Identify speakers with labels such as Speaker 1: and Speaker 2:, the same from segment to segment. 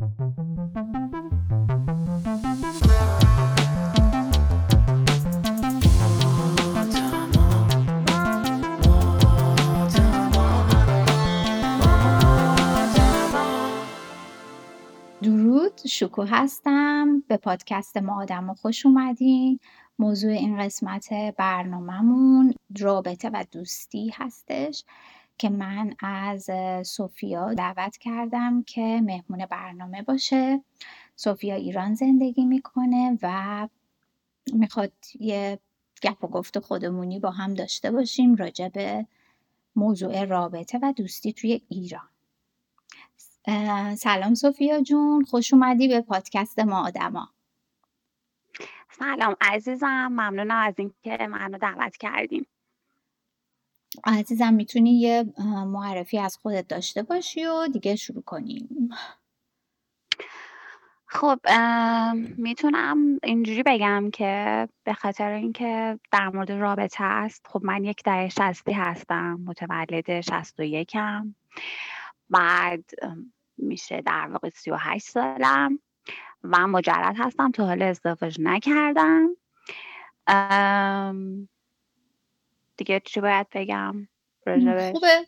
Speaker 1: درود شکو هستم. به پادکست ما آدم خوش اومدین. موضوع این قسمت برنامهمون رابطه و دوستی هستش. که من از سوفیا دعوت کردم که مهمون برنامه باشه. سوفیا ایران زندگی می‌کنه و می‌خواد یه گپ و گفت خودمونی با هم داشته باشیم راجع به موضوع رابطه و دوستی توی ایران. سلام سوفیا جون خوش اومدی به پادکست ما آدما.
Speaker 2: سلام عزیزم ممنونم از اینکه منو دعوت کردیم
Speaker 1: عزیزم می‌تونی یه معرفی از خودت داشته باشی و دیگه شروع کنیم
Speaker 2: خب می‌تونم اینجوری بگم که به خاطر اینکه در مورد رابطه است خب من یک دهه شستی هستم متولد شست و یکم. بعد میشه در واقع سی و هشت سالم و مجرد هستم تا حال ازدواج نکردم. دیگه چی باید بگم
Speaker 1: خوبه.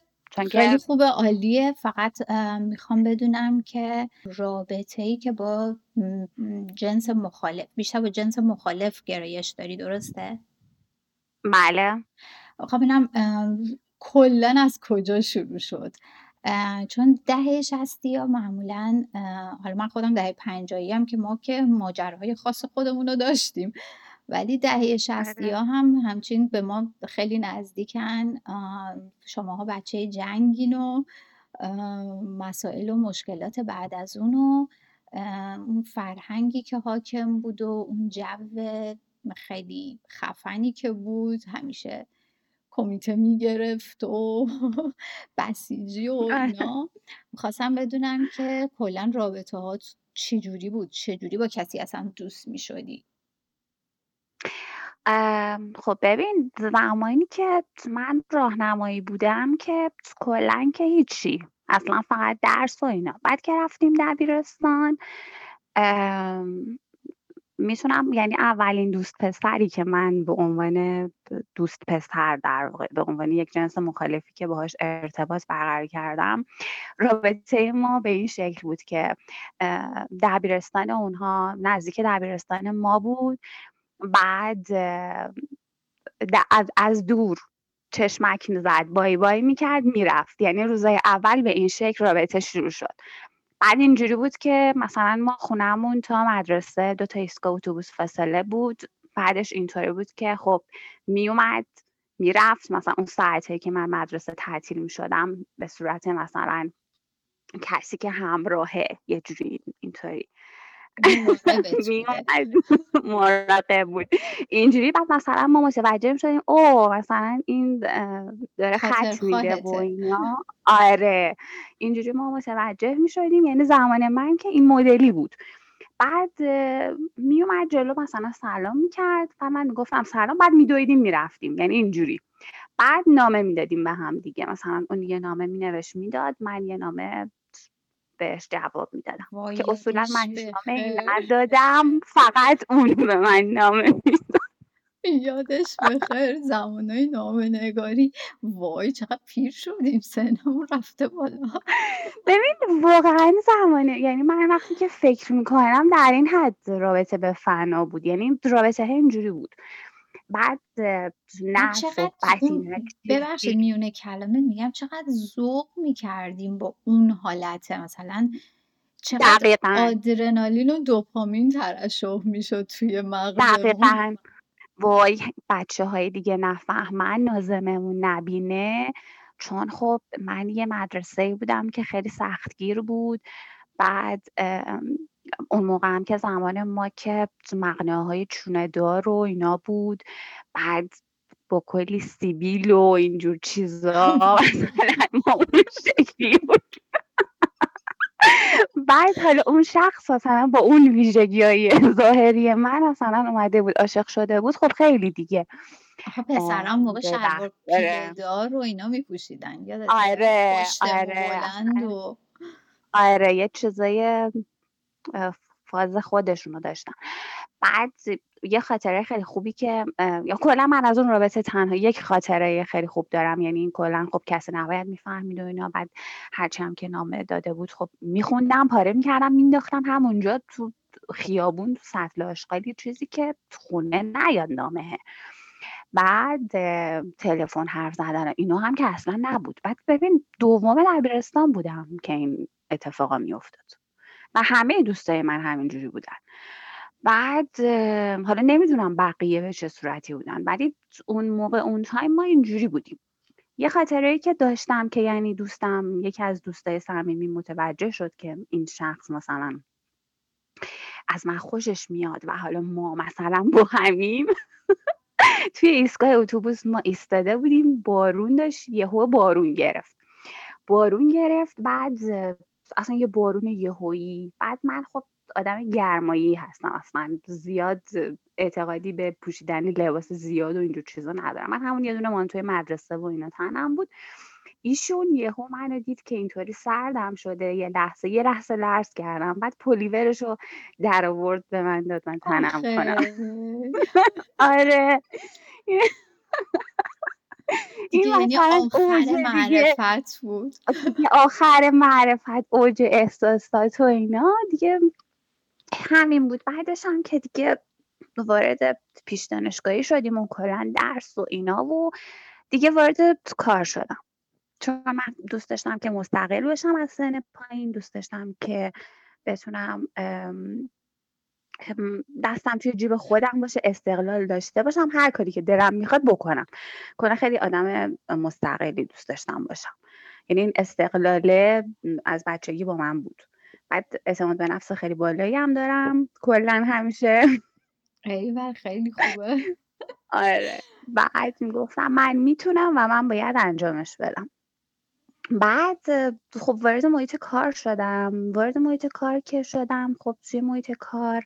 Speaker 1: خیلی خوبه عالیه. فقط می‌خوام بدونم که رابطه ای که با جنس مخالف بیشتر با جنس مخالف گرایش داری درسته؟
Speaker 2: بله.
Speaker 1: خب ببینم کلا از کجا شروع شد؟ چون دهه شستی ها معمولا حالا من خودم دهه پنجایی هم که ما که ماجراهای خاص خودمون رو داشتیم. ولی دهه شستی ها آره. هم همچین به ما خیلی نزدیکن شماها بچه جنگین و مسائل و مشکلات بعد از اون و اون فرهنگی که حاکم بود و اون جو خیلی خفنی که بود همیشه کمیته می‌گرفت و بسیجی و آره. اینا می‌خواستم بدونم که کلا رابطه ها چجوری بود چجوری با کسی اصلا دوست می‌شدی
Speaker 2: خب ببین زمانی که من راهنمایی بودم که کلا که هیچی اصلا فقط درس و اینا. بعد که رفتیم دبیرستان می‌تونم یعنی اولین دوست پسری که من به عنوان دوست پسر در واقع به عنوان یک جنس مخالفی که باهاش ارتباط برقرار کردم رابطه ما به این شکل بود که دبیرستان اونها نزدیک دبیرستان ما بود. بعد از دور چشمک زد بای بای می‌کرد می‌رفت. یعنی روزای اول به این شکل رابطه شروع شد. بعد اینجوری بود که مثلا ما خونهمون تا مدرسه دو تا ایستگاه اتوبوس فاصله بود. بعدش اینطوری بود که خب میومد می‌رفت. مثلا اون ساعته که من مدرسه تعطیل می‌شدم به صورت مثلا کسی که همراهه یه جوری اینطوری. مراقب بود. اینجوری بعد مثلا ما متوجه شدیم او مثلا این داره خط میده و اینا. آره. اینجوری ما متوجه می شدیم یعنی زمان من که این مدلی بود. بعد میومد جلو مثلا سلام می‌کرد و من می‌گفتم سلام بعد میدویدیم می‌رفتیم. یعنی اینجوری. بعد نامه می‌دادیم به هم دیگه. مثلا اون یه نامه مینوشت می‌داد من یه نامه بهش جواب می‌دادم. که اصولا من نامه ندادم فقط اون به من نامه می‌داد.
Speaker 1: یادش بخیر زمانای نامه نگاری وای چقدر پیر شدیم سنمون رفته بالا.
Speaker 2: ببین واقعا زمانه یعنی من وقتی که فکر می‌کنم در این حد رابطه به فنا بود. یعنی رابطه اینجوری بود. بعد نه
Speaker 1: ببخشید میونه کلمه میگم چقدر ذوق می‌کردیم با اون حالت. مثلا چقدر دقیقا. آدرنالین و دوپامین ترشح می‌شد توی مغز
Speaker 2: دقیقا. وای بچه های دیگه نفهمن نازممون نبینه. چون خب من یه مدرسه بودم که خیلی سختگیر بود. بعد اون موقع هم که زمان ما که های چونه دار و اینا بود بعد با کلی سیبیل و اینجور چیزا ما اون شکلی بود. بعد حالا اون شخص مثلا با اون ویژگی های ظاهری من مثلا اومده بود عاشق شده بود خب خیلی دیگه.
Speaker 1: پسرم موقع شلوار دار و اینا میپوشیدن
Speaker 2: آره آره.
Speaker 1: بلند و
Speaker 2: آره یه چیزای فاز خودشونو داشتن. بعد یه خاطره خیلی خوبی که یا کلا من از اون رابطه تنها یک خاطره خیلی خوب دارم یعنی این کلا خب کسی نباید می‌فهمید و اینا بعد هرچی هم که نامه داده بود خب میخوندم پاره می‌کردم مینداختم همونجا تو خیابون تو سطل آشغالی چیزی که خونه نیاد نامه. بعد تلفن حرف زدن اینا هم که اصلا نبود. بعد ببین دوم دبیرستان بودم که این اتفاقا میافتاد. و همه دوستای من همینجوری بودن. بعد حالا نمی‌دونم بقیه به چه صورتی بودن ولی اون موقع اون تایم ما اینجوری بودیم. یه خاطره که داشتم که یعنی دوستم یکی از دوستای صمیمی متوجه شد که این شخص مثلا از من خوشش میاد و حالا ما مثلا با همیم. توی ایستگاه اتوبوس ما ایستاده بودیم بارون داشت یهو بارون گرفت. بارون گرفت بعد اصلا یه بارون یهویی. بعد من خب آدم گرمایی هستم اصلا زیاد اعتقادی به پوشیدن لباس زیاد و اینجور چیزا ندارم. من همون یه دونه مانتوی مدرسه و اینا تنم بود. ایشون یهو منو دید که اینطوری سردم شده یه لحظه یه لحظه لرز کردم. بعد پلیورش رو در آورد به من داد من تنم کنم. آره.
Speaker 1: این یعنی آخر معرفت بود.
Speaker 2: آخر معرفت اوج احساسات و اینا. دیگه همین بود. بعدش هم که دیگه وارد پیش دانشگاهی شدیم و کلا درس و اینا و دیگه وارد کار شدم. چون من دوست داشتم که مستقل باشم از سن پایین دوست داشتم که بتونم دستم توی جیب خودم باشه استقلال داشته باشم هر کاری که دلم می‌خواد بکنم. کنه خیلی آدم مستقلی دوست داشتم باشم. یعنی این استقلاله از بچگی با من بود. بعد اعتماد به نفس خیلی بالایی هم دارم. کلا همیشه
Speaker 1: ایول خیلی خوبه.
Speaker 2: آره. بعد می‌گفتم من می‌تونم و من باید انجامش بدم. بعد خب وارد محیط کار شدم وارد محیط کار که شدم خب توی محیط کار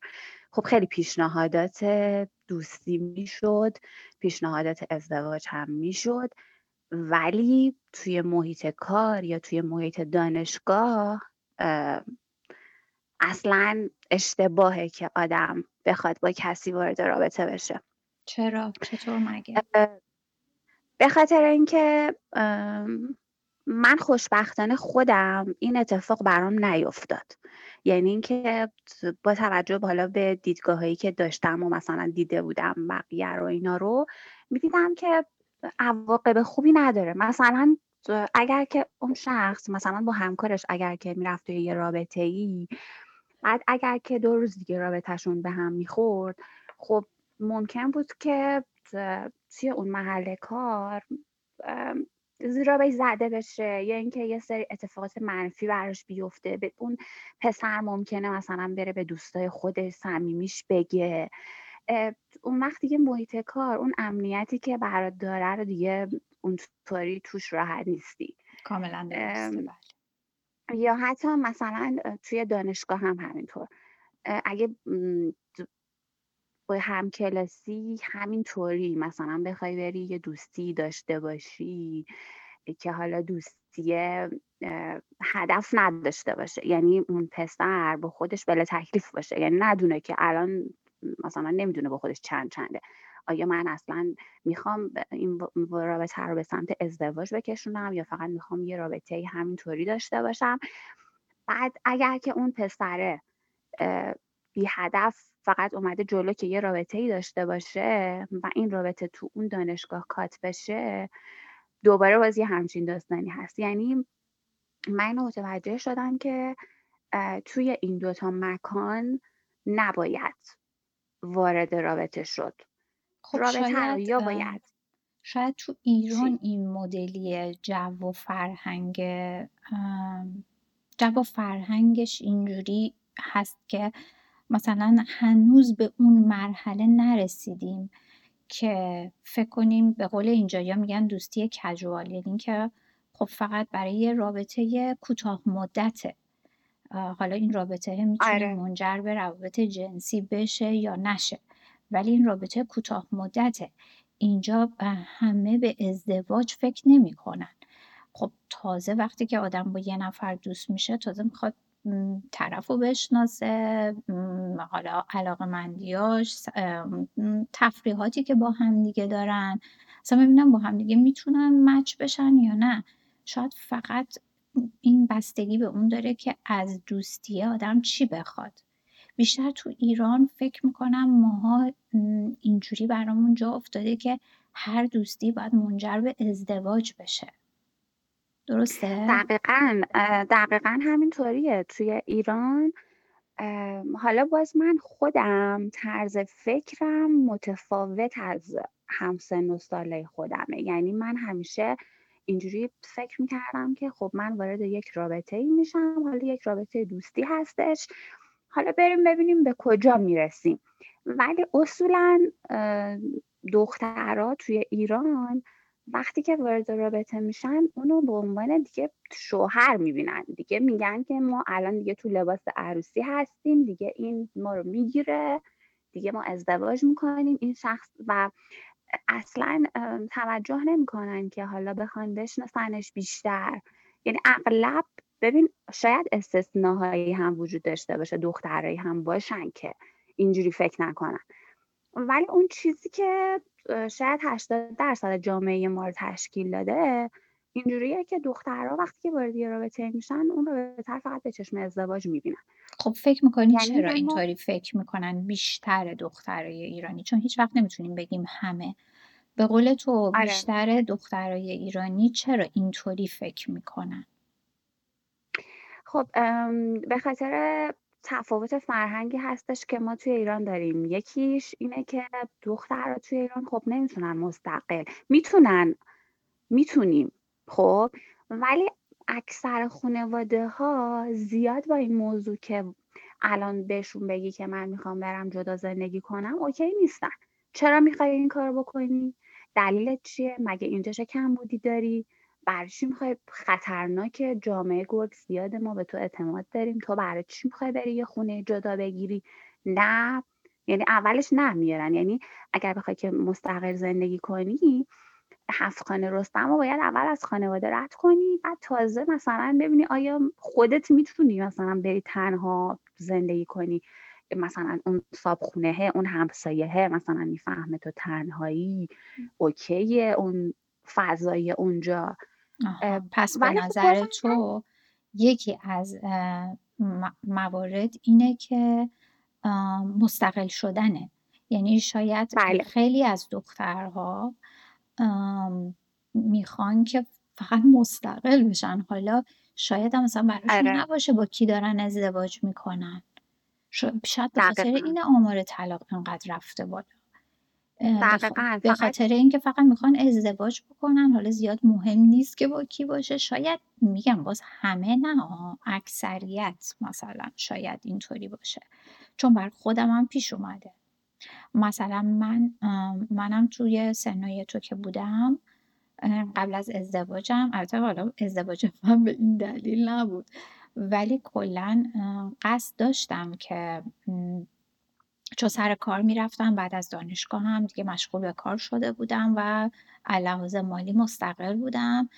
Speaker 2: خب خیلی پیشنهادات دوستی می‌شد پیشنهادات ازدواج هم می‌شد ولی توی محیط کار یا توی محیط دانشگاه اصلا اشتباهه که آدم بخواد با کسی وارد رابطه بشه.
Speaker 1: چرا؟ چطور مگه؟
Speaker 2: به خاطر اینکه من خوشبختانه خودم این اتفاق برام نیفتاد. یعنی اینکه با توجه حالا به دیدگاه هایی که داشتم و مثلا دیده بودم بقیه رو اینا رو می‌دیدم که عواقب خوبی نداره. مثلا اگر که اون شخص مثلا با همکارش اگر که می‌رفت توی یه رابطه ای بعد اگر که دو روز دیگه رابطهشون به هم می‌خورد خب ممکن بود که توی اون محل کار زیرا زده بشه یا اینکه یه سری اتفاقات منفی براش بیفته به اون پسر ممکنه مثلا بره به دوستای خود صمیمیش بگه. اون وقت دیگه محیط کار اون امنیتی که برات داره رو دیگه اونطوری توش راحت نیستی.
Speaker 1: کاملا بله.
Speaker 2: یا حتی مثلا توی دانشگاه هم همینطور. اگه با همکلاسی همینطوری مثلا بخوای بری یه دوستی داشته باشی که حالا دوستی هدف نداشته باشه. یعنی اون پسر با خودش بلا تکلیف باشه. یعنی ندونه که الان مثلا نمی‌دونه با خودش چند چنده. آیا من اصلا می‌خوام این رابطه رو به سمت ازدواج بکشونم یا فقط می‌خوام یه رابطه همینطوری داشته باشم؟ بعد اگر که اون پسره بی هدف فقط اومده جلو که یه رابطه ای داشته باشه و این رابطه تو اون دانشگاه کات بشه دوباره بازی همچین داستانی هست. یعنی من متوجه شدم که توی این دوتا مکان نباید وارد رابطه شد.
Speaker 1: خب رابطه یا باید؟ شاید تو ایران این مدلی جو و فرهنگ جو و فرهنگش اینجوری هست که مثلا هنوز به اون مرحله نرسیدیم که فکر کنیم به قول اینجا میگن دوستی کجوال یعنی که خب فقط برای رابطه کوتاه مدته. حالا این رابطه می‌تونه آره. منجر به روابط جنسی بشه یا نشه ولی این رابطه کوتاه مدته. اینجا همه به ازدواج فکر نمی‌کنن. خب تازه وقتی که آدم با یه نفر دوست میشه تازه می‌خواد طرف رو بشناسه حالا علاقمندیاش تفریحاتی که با همدیگه دارن. اصلا ببینم با همدیگه می‌تونن مچ بشن یا نه. شاید فقط این بستگی به اون داره که از دوستیه آدم چی بخواد. بیشتر تو ایران فکر می‌کنم ماها اینجوری برامون جا افتاده که هر دوستی باید منجر به ازدواج بشه. درسته؟
Speaker 2: دقیقا دقیقا همینطوریه. توی ایران حالا باز من خودم طرز فکرم متفاوت از همسن و ساله خودمه. یعنی من همیشه اینجوری فکر می‌کردم که خب من وارد یک رابطه ای میشم حالا یک رابطه دوستی هستش. حالا بریم ببینیم به کجا می‌رسیم. ولی اصولا دخترها توی ایران وقتی که وارد رابطه میشن اونو به عنوان دیگه شوهر می‌بینن. دیگه میگن که ما الان دیگه تو لباس عروسی هستیم دیگه این ما رو می‌گیره. دیگه ما ازدواج می‌کنیم. این شخص و اصلا توجه نمی‌کنن که حالا بخوان بشناسنش بیشتر. یعنی اغلب ببین شاید استثناهایی هم وجود داشته باشه دخترایی هم باشن که اینجوری فکر نکنن. ولی اون چیزی که شاید 80 درصد جامعه ما رو تشکیل داده. اینجوریه که دخترها وقتی که وارد یه رابطه میشن اون رابطه فقط به چشم ازدواج می‌بینن.
Speaker 1: خب فکر می‌کنی یعنی چرا اینطوری فکر می‌کنن بیشتر دخترای ایرانی؟ چون هیچ وقت نمی‌تونیم بگیم همه. به قول تو آره. بیشتر دخترای ایرانی چرا اینطوری فکر می‌کنن؟
Speaker 2: خب به خاطر تفاوت فرهنگی هستش که ما توی ایران داریم. یکیش اینه که دخترها توی ایران خب نمی‌تونن مستقل. می‌تونن. می‌تونیم. خب؟ ولی اکثر خانواده ها زیاد با این موضوع که الان بهشون بگی که من می‌خوام برم جدا زندگی کنم اوکی نیستن. چرا می‌خوای این کار بکنی؟ دلیلت چیه؟ مگه اینجا کم بودی داری؟ برای چی می‌خوای خطرناک جامعه گرگ زیاد ما به تو اعتماد داریم تو برای چی می‌خوای بری یه خونه جدا بگیری؟ نه یعنی اولش نمیارن یعنی اگر بخوای که مستقل زندگی کنی هفت خانه رستم و باید اول از خانواده رد کنی بعد تازه مثلا ببینی آیا خودت می‌تونی مثلا بری تنها زندگی کنی. مثلا اون صابخونه اون همسایه مثلا می‌فهمه تو تنهایی اوکیه اون فضای اونجا.
Speaker 1: پس به نظر تو یکی از موارد اینه که مستقل شدنه. یعنی شاید بله. خیلی از دخترها می‌خوان که فقط مستقل بشن. حالا شاید هم مثلا براشون آره. نباشه با کی دارن ازدواج می‌کنن. شاید به خاطر این آمار طلاق انقدر رفته بالا. به خاطر اینکه فقط می‌خوان ازدواج بکنن حالا زیاد مهم نیست که با کی باشه. شاید میگم باز همه نه اکثریت مثلا شاید اینطوری باشه. چون بر خودم هم پیش اومده. مثلا من منم توی سنای تو که بودم قبل از ازدواجم البته حالا ازدواج من به این دلیل نبود. ولی کلا قصد داشتم که چون سر کار می‌رفتم بعد از دانشگاه هم دیگه مشغول به کار شده بودم و لحاظ مالی مستقل بودم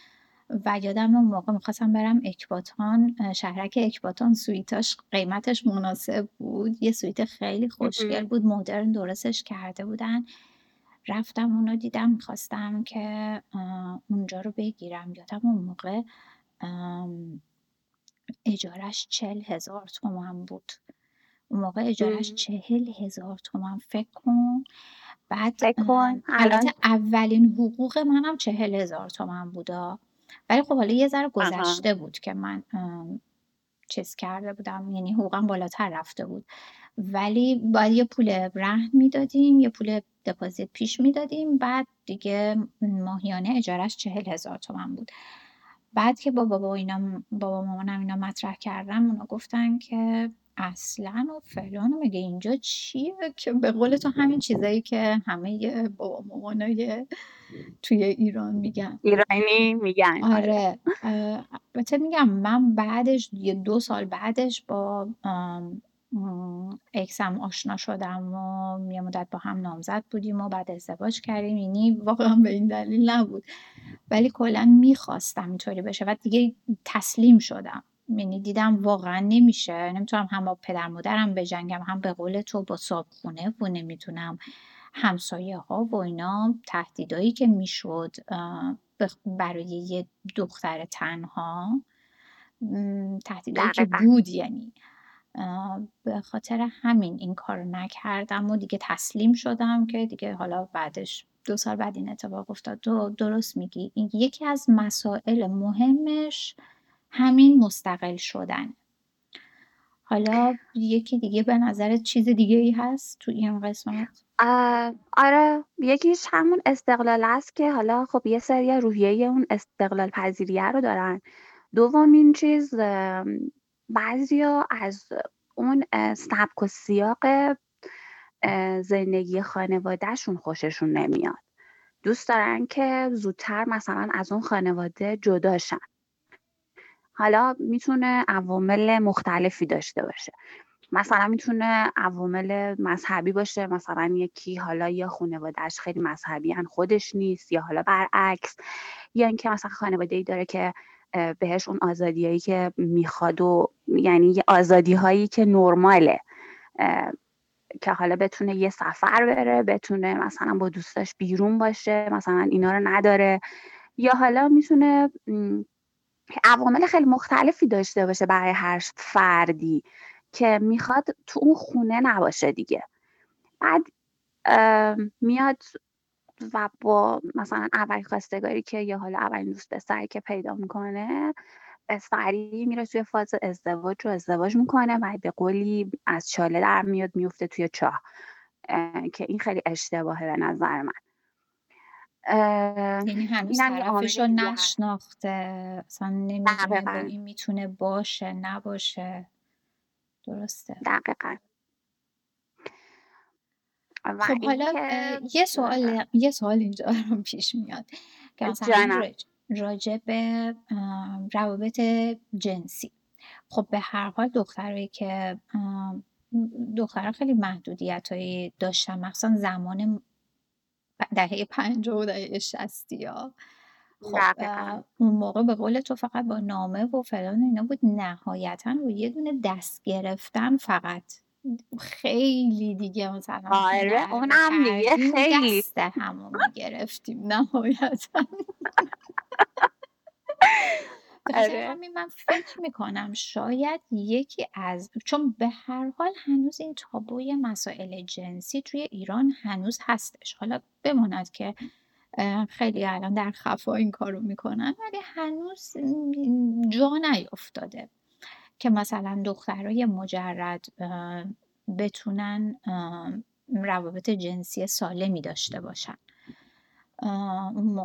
Speaker 1: و یادم اون موقع می‌خواستم برم اکباتان شهرک اکباتان. سویتاش قیمتش مناسب بود. یه سویت خیلی خوشگل بود مدرن درستش کرده بودن. رفتم اونو دیدم می‌خواستم که اونجا رو بگیرم. یادم اون موقع اجارش چل هزار تومن بود. اون موقع اجارش چهل هزار تومن فکر کن. بعد البته اولین حقوق منم چهل هزار تومن بودا ولی خب حالا یه ذره گذشته بود که من چیز کرده بودم. یعنی حقوقم بالاتر رفته بود. ولی باید یه پول رهن می‌دادیم یه پول دپازیت پیش می‌دادیم. بعد دیگه ماهیانه اجارش چهل هزار تومن بود. بعد که با بابا اینا بابا مامانم اینا مطرح کردم اونا گفتن که اصلا و فلان و مگه اینجا چیه که به قول تو همین چیزایی که همه بابا مامانای توی ایران میگن.
Speaker 2: ایرانی میگن
Speaker 1: آره. البته میگم من بعدش یه دو سال بعدش با اکسم آشنا شدم و یه مدت با هم نامزد بودیم و بعد ازدواج کردیم. یعنی واقعا به این دلیل نبود. ولی کلا می‌خواستم اینطوری بشه و دیگه تسلیم شدم. یعنی دیدم واقعا نمیشه. نمی‌تونم هم با پدر مادرم بجنگم. هم به قول تو با صابخونه و نمی‌تونم همسایه ها و اینا تهدیدایی که می‌شد برای یه دختر تنها تهدیدایی که بود یعنی. به خاطر همین این کار نکردم و دیگه تسلیم شدم که دیگه حالا بعدش دو سال بعد این اتفاق افتاد. تو درست میگی. یکی از مسائل مهمش همین مستقل شدن. حالا یکی دیگه به نظر چیز دیگه ای هست تو این قسمت؟
Speaker 2: آره یکیش همون استقلال است که حالا خب یه سری روحیه اون استقلال پذیریه رو دارن. دومین چیز بعضیا از اون سبک و سیاق زندگی خانوادهشون خوششون نمیاد. دوست دارن که زودتر مثلا از اون خانواده جداشن حالا می‌تونه عوامل مختلفی داشته باشه. مثلا می‌تونه عوامل مذهبی باشه مثلا یکی حالا یا خانوادهش خیلی مذهبی هن خودش نیست یا حالا برعکس یا اینکه مثلا خانواده ای داره که بهش اون آزادیایی که می‌خواد و یعنی آزادی هایی که نرماله که حالا بتونه یه سفر بره بتونه مثلا با دوستاش بیرون باشه مثلا اینا رو نداره. یا حالا می‌تونه عوامل خیلی مختلفی داشته باشه برای هر فردی که می‌خواد تو اون خونه نباشه دیگه. بعد میاد و با مثلا اول خواستگاری که یا حالا اولین دوست پسری که پیدا می‌کنه سریع میره توی فاز ازدواج رو ازدواج می‌کنه و به قولی از چاله در میاد میفته توی چاه. که این خیلی اشتباهه به نظر من.
Speaker 1: یعنی هنوز طرفش رو نشناخته اصلا نمی‌دونه این می‌تونه باشه نباشه. درسته.
Speaker 2: دقیقا.
Speaker 1: خب حالا یه سوال یه سوال اینجا رو پیش میاد که مثلا راجع به روابط جنسی. خب به هر حال دخترایی که دخترها خیلی محدودیت هایی داشتن مخصوصا زمان دهه پنجاه و دهه شستی ها خب اون موقع به قول تو فقط با نامه و فلان اینا بود نهایتا و یه دونه دست گرفتن فقط. خیلی دیگه مثلا
Speaker 2: آره اونم دیگه خیلی.
Speaker 1: دست همو می‌گرفتیم نهایتا. آره. همین من فکر می‌کنم شاید یکی از چون به هر حال هنوز این تابوی مسائل جنسی توی ایران هنوز هستش حالا بماند که خیلی الان در خفا این کارو می‌کنن ولی هنوز جا نیفتاده که مثلا دخترای مجرد بتونن روابط جنسی سالمی داشته باشن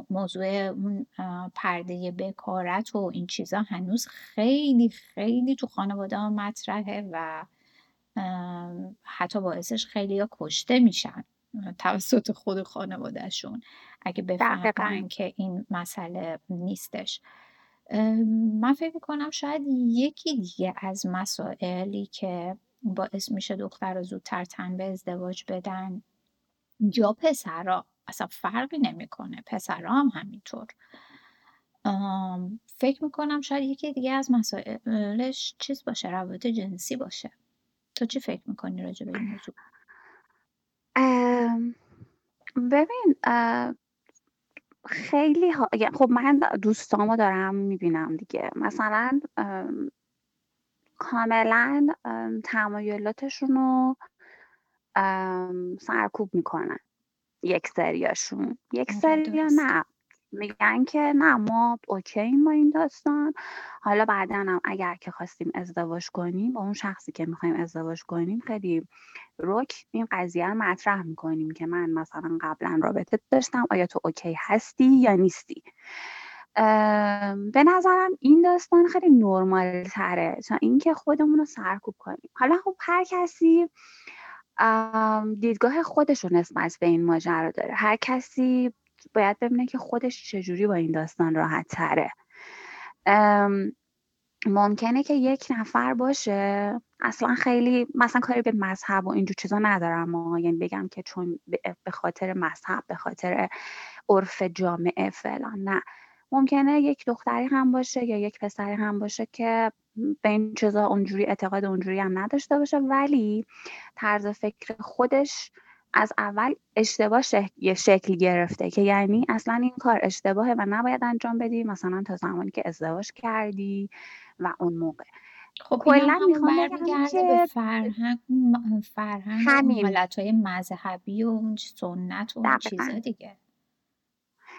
Speaker 1: موضوع اون پرده بکارت و این چیزا هنوز خیلی خیلی تو خانواده ها مطرحه و حتی باعثش خیلی ها کشته میشن توسط خود خانوادهشون اگه بفهمن که این مسئله نیستش. من فکر می‌کنم شاید یکی دیگه از مسائلی که باعث میشه دختر رو زودتر تن به ازدواج بدن یا پسرا. اصلا فرقی نمی‌کنه. پسرا هم همینطور فکر می‌کنم شاید یکی دیگه از مسائلش چیز باشه روابط جنسی باشه. تو چی فکر می‌کنی راجع به این موضوع؟
Speaker 2: ببین خیلی ها... خب من دوستامو دارم می‌بینم دیگه. مثلا کاملا تمایلاتشون رو سرکوب می‌کنن. یک سریاشون. یک سریا نه. میگن که نه ما اوکی با این داستان. حالا بعدا هم اگر که خواستیم ازدواج کنیم با اون شخصی که می‌خوایم ازدواج کنیم خیلی رک این قضیه رو مطرح می‌کنیم که من مثلا قبلا رابطه داشتم. آیا تو اوکی هستی یا نیستی؟ به نظرم این داستان خیلی نرمال تره تا اینکه خودمون رو سرکوب کنیم. حالا خب هر کسی دیدگاه خودش رو نسبت به این ماجرا داره. هر کسی باید ببینه که خودش چجوری با این داستان راحت تره ممکنه که یک نفر باشه اصلا خیلی مثلا کاری به مذهب و اینجور چیزا ندارم ما یعنی بگم که چون به خاطر مذهب به خاطر عرف جامعه فلان نه. ممکنه یک دختری هم باشه یا یک پسری هم باشه که به این چیزا اونجوری اعتقاد اونجوری هم نداشته باشه ولی طرز فکر خودش از اول اشتباه یه شکل گرفته که یعنی اصلا این کار اشتباهه و نباید انجام بدی مثلا تا زمانی که ازدواج کردی و اون موقع.
Speaker 1: خب کلا می‌خوام به فرهنگ فرهنگ همین. حالتهای مذهبی و اون سنت و اون چیزا دیگه.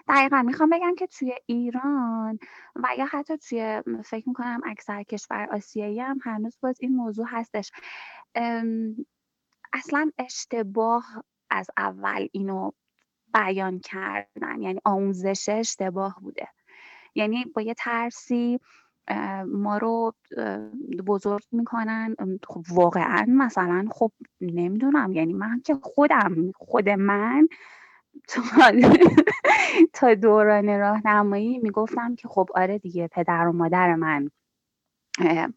Speaker 2: دقیقا می‌خوام بگم که توی ایران و یا حتی توی فکر می‌کنم اکثر کشور آسیایی هم هنوز باز این موضوع هستش. اصلا اشتباه از اول اینو بیان کردن یعنی آموزش اشتباه بوده. یعنی با یه ترسی ما رو بزرگ می‌کنن. خب واقعا مثلا خب نمی‌دونم. یعنی من که خودم خود من تا دوران راهنمایی می‌گفتم که خب آره دیگه پدر و مادر من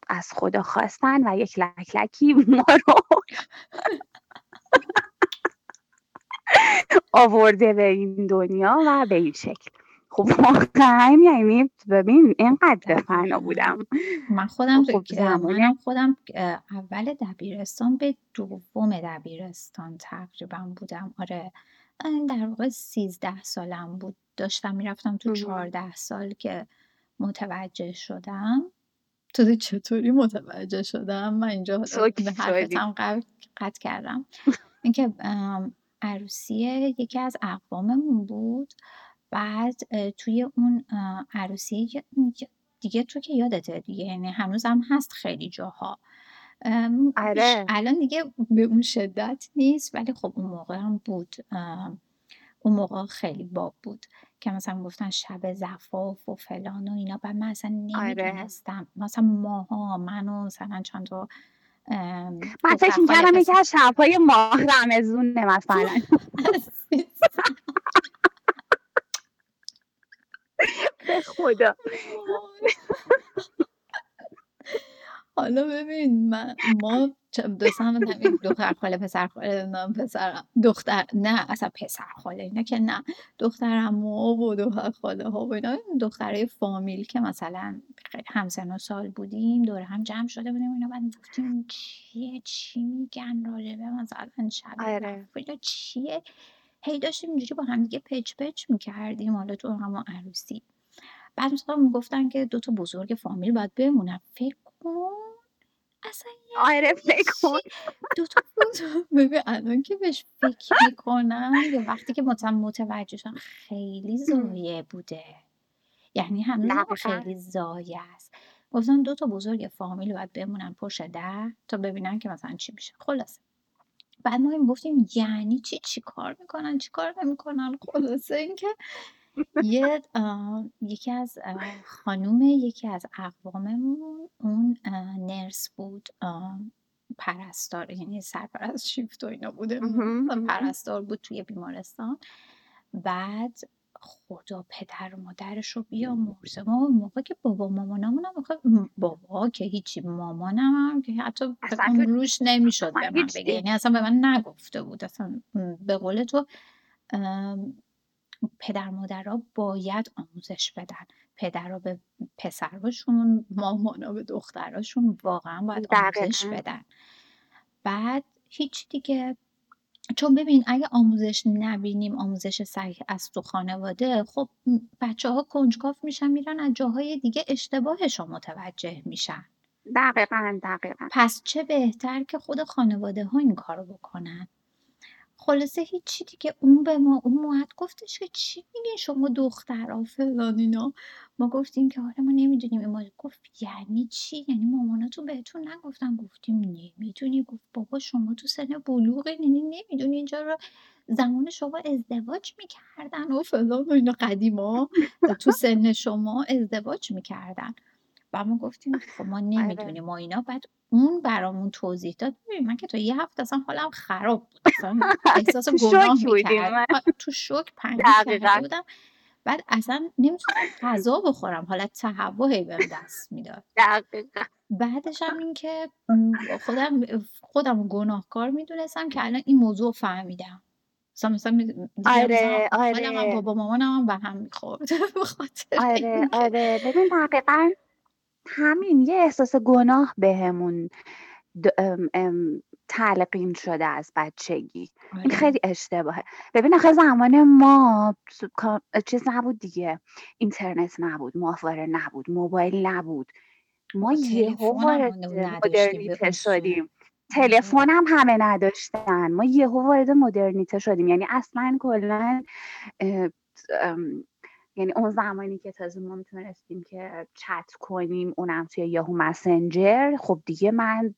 Speaker 2: از خدا خواستن و یک لکلکی ما رو آورده به این دنیا و به این شکل. خب واقعا یعنی ببین اینقدر فنا بودم.
Speaker 1: من خودم خب منم خودم اول دبیرستان به دوم دبیرستان تقریبا بودم. آره. در واقع سیزده سالم بود. داشتم می‌رفتم تو چهارده سال که متوجه شدم. تو چطوری متوجه شدم؟ من اینجا به حرفتم قطع کردم. اینکه عروسی یکی از اقواممون بود. بعد توی اون عروسی دیگه تو که یادته دیگه. یعنی هنوز هم هست خیلی جاها. آره. الان دیگه به اون شدت نیست ولی خب اون موقع هم بود. اون موقع خیلی باب بود که مثلا گفتن شب زفاف و فلان و اینا. بعد من اصلا آره. نمی‌دونستم. مثلا ماها منو مثلا چند تا
Speaker 2: من فکر می‌کردم یکی از شبهای ماه رمزونه مثلا. به خدا.
Speaker 1: حالا ببین من ما دوستان دختر خاله پسر خاله پسر دختر نه اصلا پسر خاله اینا که نه دختر و دختر خاله ها و اینا دختره فامیل که مثلا همسن و سال بودیم دور هم جمع شده بودیم اینا بعد گفتیم چیه؟ چی میگن راجبه؟ مثلا شب آره. چیه؟ هی داشتیم اینجوری با هم دیگه پچ پچ می‌کردیم حالا تو همون عروسی. بعد مثلا می‌گفتن که دو تا بزرگ فامیل باید بمونن. فکر کن اصلا
Speaker 2: آره فکر
Speaker 1: دو تا ببین الان که بهش فکر می‌کنم وقتی که مثلا متوجه شدم خیلی زایه بوده. یعنی هنوز خیلی زایه است. گفتن دو تا بزرگ فامیل باید بمونن پشت در تا ببینن که مثلا چی میشه. خلاصه. بعد ما این گفتیم یعنی چی؟ چی کار می‌کنن؟ چی کار نمی‌کنن؟ خلاصه اینکه یه یکی از خانوم یکی از اقواممون اون نرس بود پرستار یعنی سرپرست شیفت و اینا بوده. پرستار بود توی بیمارستان. بعد خدا پدر و مادرش رو بیا مرزه ما موقع که بابا مامانمون هم بابا که هیچی مامانم هم که حتی روش نمی‌شد به من بگه. یعنی اصلا به من نگفته بود. اصلا به قول تو پدر مادرها باید آموزش بدن. پدرها به پسرهاشون مامانا به دختراشون واقعا باید آموزش بدن. بعد هیچ دیگه چون ببین اگه آموزش نبینیم آموزش صحیح از تو خانواده خب بچه ها کنجکاف میشن میرن از جاهای دیگه اشتباهش رو متوجه میشن.
Speaker 2: دقیقا دقیقا.
Speaker 1: پس چه بهتر که خود خانواده ها این کارو بکنن؟ خلاصه هیچی دیگه. اون به ما اون موعد گفتش که چی میگین شما دخترها فلان اینا. ما گفتیم که آره ما نمی‌دونیم. ما گفت یعنی چی؟ یعنی ماماناتون بهتون نگفتن. گفتیم نمی‌دونی. گفت بابا شما تو سن بلوغ یعنی نمی‌دونی. اینجا رو زمان شما ازدواج می‌کردن. و فلان و اینا قدیما. تو سن شما ازدواج می‌کردن. و ما گفتیم خب ما آره. نمی‌دونیم ما اینا. بعد اون برامون توضیح داد. ببین من که تا یه هفته اصلا حالم خراب بود. اصلا احساس گناه می‌کرد تو شوک پنج بودم. بعد اصلا نمی‌تونم غذا بخورم. حالا تهوع هی بهم دست می‌داد. بعدش هم این که خودم خودم گناهکار می‌دونستم که الان این موضوع فهمیدم. مثلا مثلا
Speaker 2: آره. آره
Speaker 1: بابا مامانم هم به هم می‌خورد.
Speaker 2: آره آره. ببین دقیقا همین یه احساس گناه بهمون تلقین شده از بچگی. این آره. خیلی اشتباهه. ببین آخه زمان ما چیز نبود دیگه. اینترنت نبود ماهواره نبود موبایل نبود. ما یهو وارد مدرنیته شدیم. تلفن هم همه نداشتن. ما یهو وارد مدرنیته شدیم. یعنی اصلا کلا یعنی اون زمانی که تازه ما می‌تونستیم که چت کنیم اونم توی یهو مسنجر خب دیگه من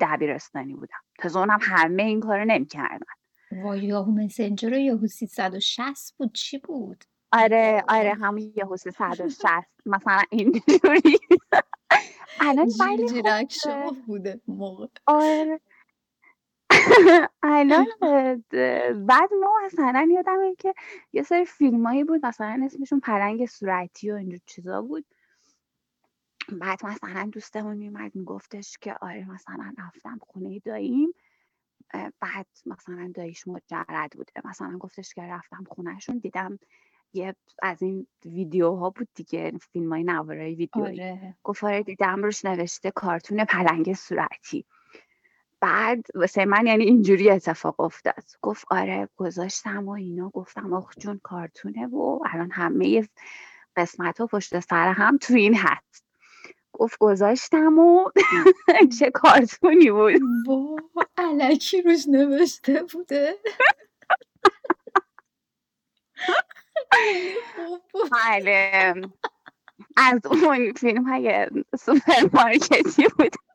Speaker 2: دبیرستانی بودم. تازه اونم همه این کارو نمی‌کردن.
Speaker 1: وای یاهو مسنجر و یاهو 360 بود؟ چی بود؟
Speaker 2: آره آره همون یاهو 360 مثلا اینجوری. الان
Speaker 1: ولی خب بوده موقع.
Speaker 2: آره. الان بعد ما مثلا یادمه که یه سری فیلمایی بود مثلا اسمشون پرنگ صورتی و اینجور چیزا بود. بعد مثلا دوستمون میومد میگفتش که آره مثلا رفتم خونه داییم. بعد مثلا داییش مجرد بوده. مثلا گفتش که رفتم خونهشون دیدم یه از این ویدیوها بود دیگه فیلم های نوارای ویدیویی. آره. گفت آره دیدم روش نوشته کارتون پلنگ صورتی. بعد واسه من یعنی اینجوری اتفاق افتاد. گفت آره گذاشتم و اینا. گفتم آخ جون کارتونه و الان همه قسمت ها پشت سر هم تو این هست گفت گذاشتم و چه کارتونی بود.
Speaker 1: با علکی روش نوشته بوده.
Speaker 2: بله از اون فیلم های سوپرمارکتی بود.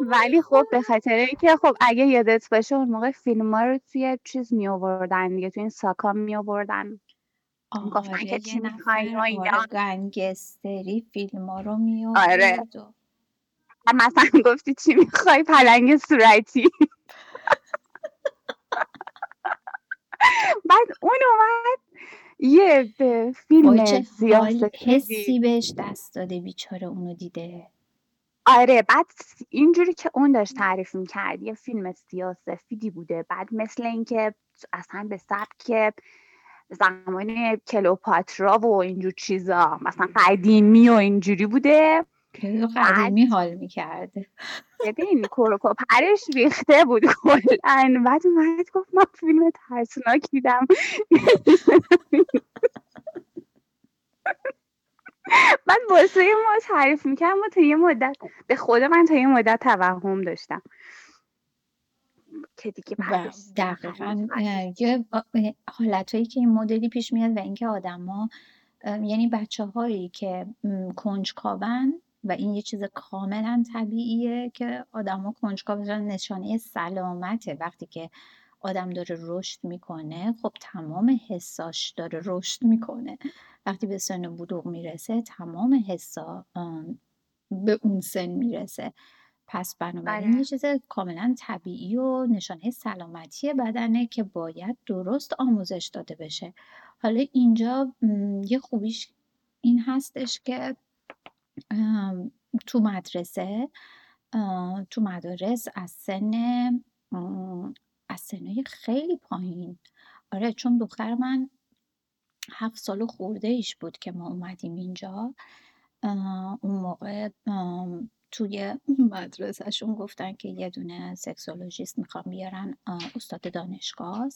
Speaker 2: ولی خب به خاطر اینکه خب اگه یادت باشه اون موقع فیلم ها رو توی چیز می آوردن دیگه توی این ساکا می آوردن
Speaker 1: گفتن که آره، چی می‌خواین و اینا گنگستری فیلم ها رو می آره
Speaker 2: مثلا گفتی چی می‌خوای؟ پلنگ صورتی. بعد اون اومد یه فیلم سیاست
Speaker 1: حسی بهش دست داده بیچاره اونو دیده.
Speaker 2: آره بعد اینجوری که اون داشت تعریف می‌کرد یه فیلم سیاسفیدی بوده. بعد مثل اینکه اصلا به سبک زمان کلوپاترا و اینجور چیزا مثلا قدیمی و اینجوری بوده.
Speaker 1: قدیمی حال می‌کرده
Speaker 2: ببین کوروکو پرش ریخته بود کلن بعد اومد گفت ما فیلم ترسناک دیدم. بعد واسه ما تعریف می‌کرد ما تا یه مدت به خود من تا یه مدت توهم داشتم. که دیگه
Speaker 1: دقیقا یه حالت هایی که این مدلی پیش میاد و اینکه آدما یعنی بچه هایی که کنجکاون و این یه چیز کاملا طبیعیه که آدما کنجکاو نشانه سلامته. وقتی که آدم داره رشد می‌کنه خب تمام حساش داره رشد می‌کنه. وقتی به سن بلوغ می‌رسه تمام حسا به اون سن می‌رسه. پس بنابراین یه آره. چیز کاملا طبیعی و نشانه سلامتی بدنه که باید درست آموزش داده بشه. حالا اینجا یه خوبیش این هستش که تو مدرسه تو مدارس از سن از سنهای خیلی پایین. آره چون دختر من هفت سال خورده ایش بود که ما اومدیم اینجا. اون موقع توی مدرسهشون گفتن که یه دونه سکسولوژیست می‌خوام بیارن استاد دانشگاه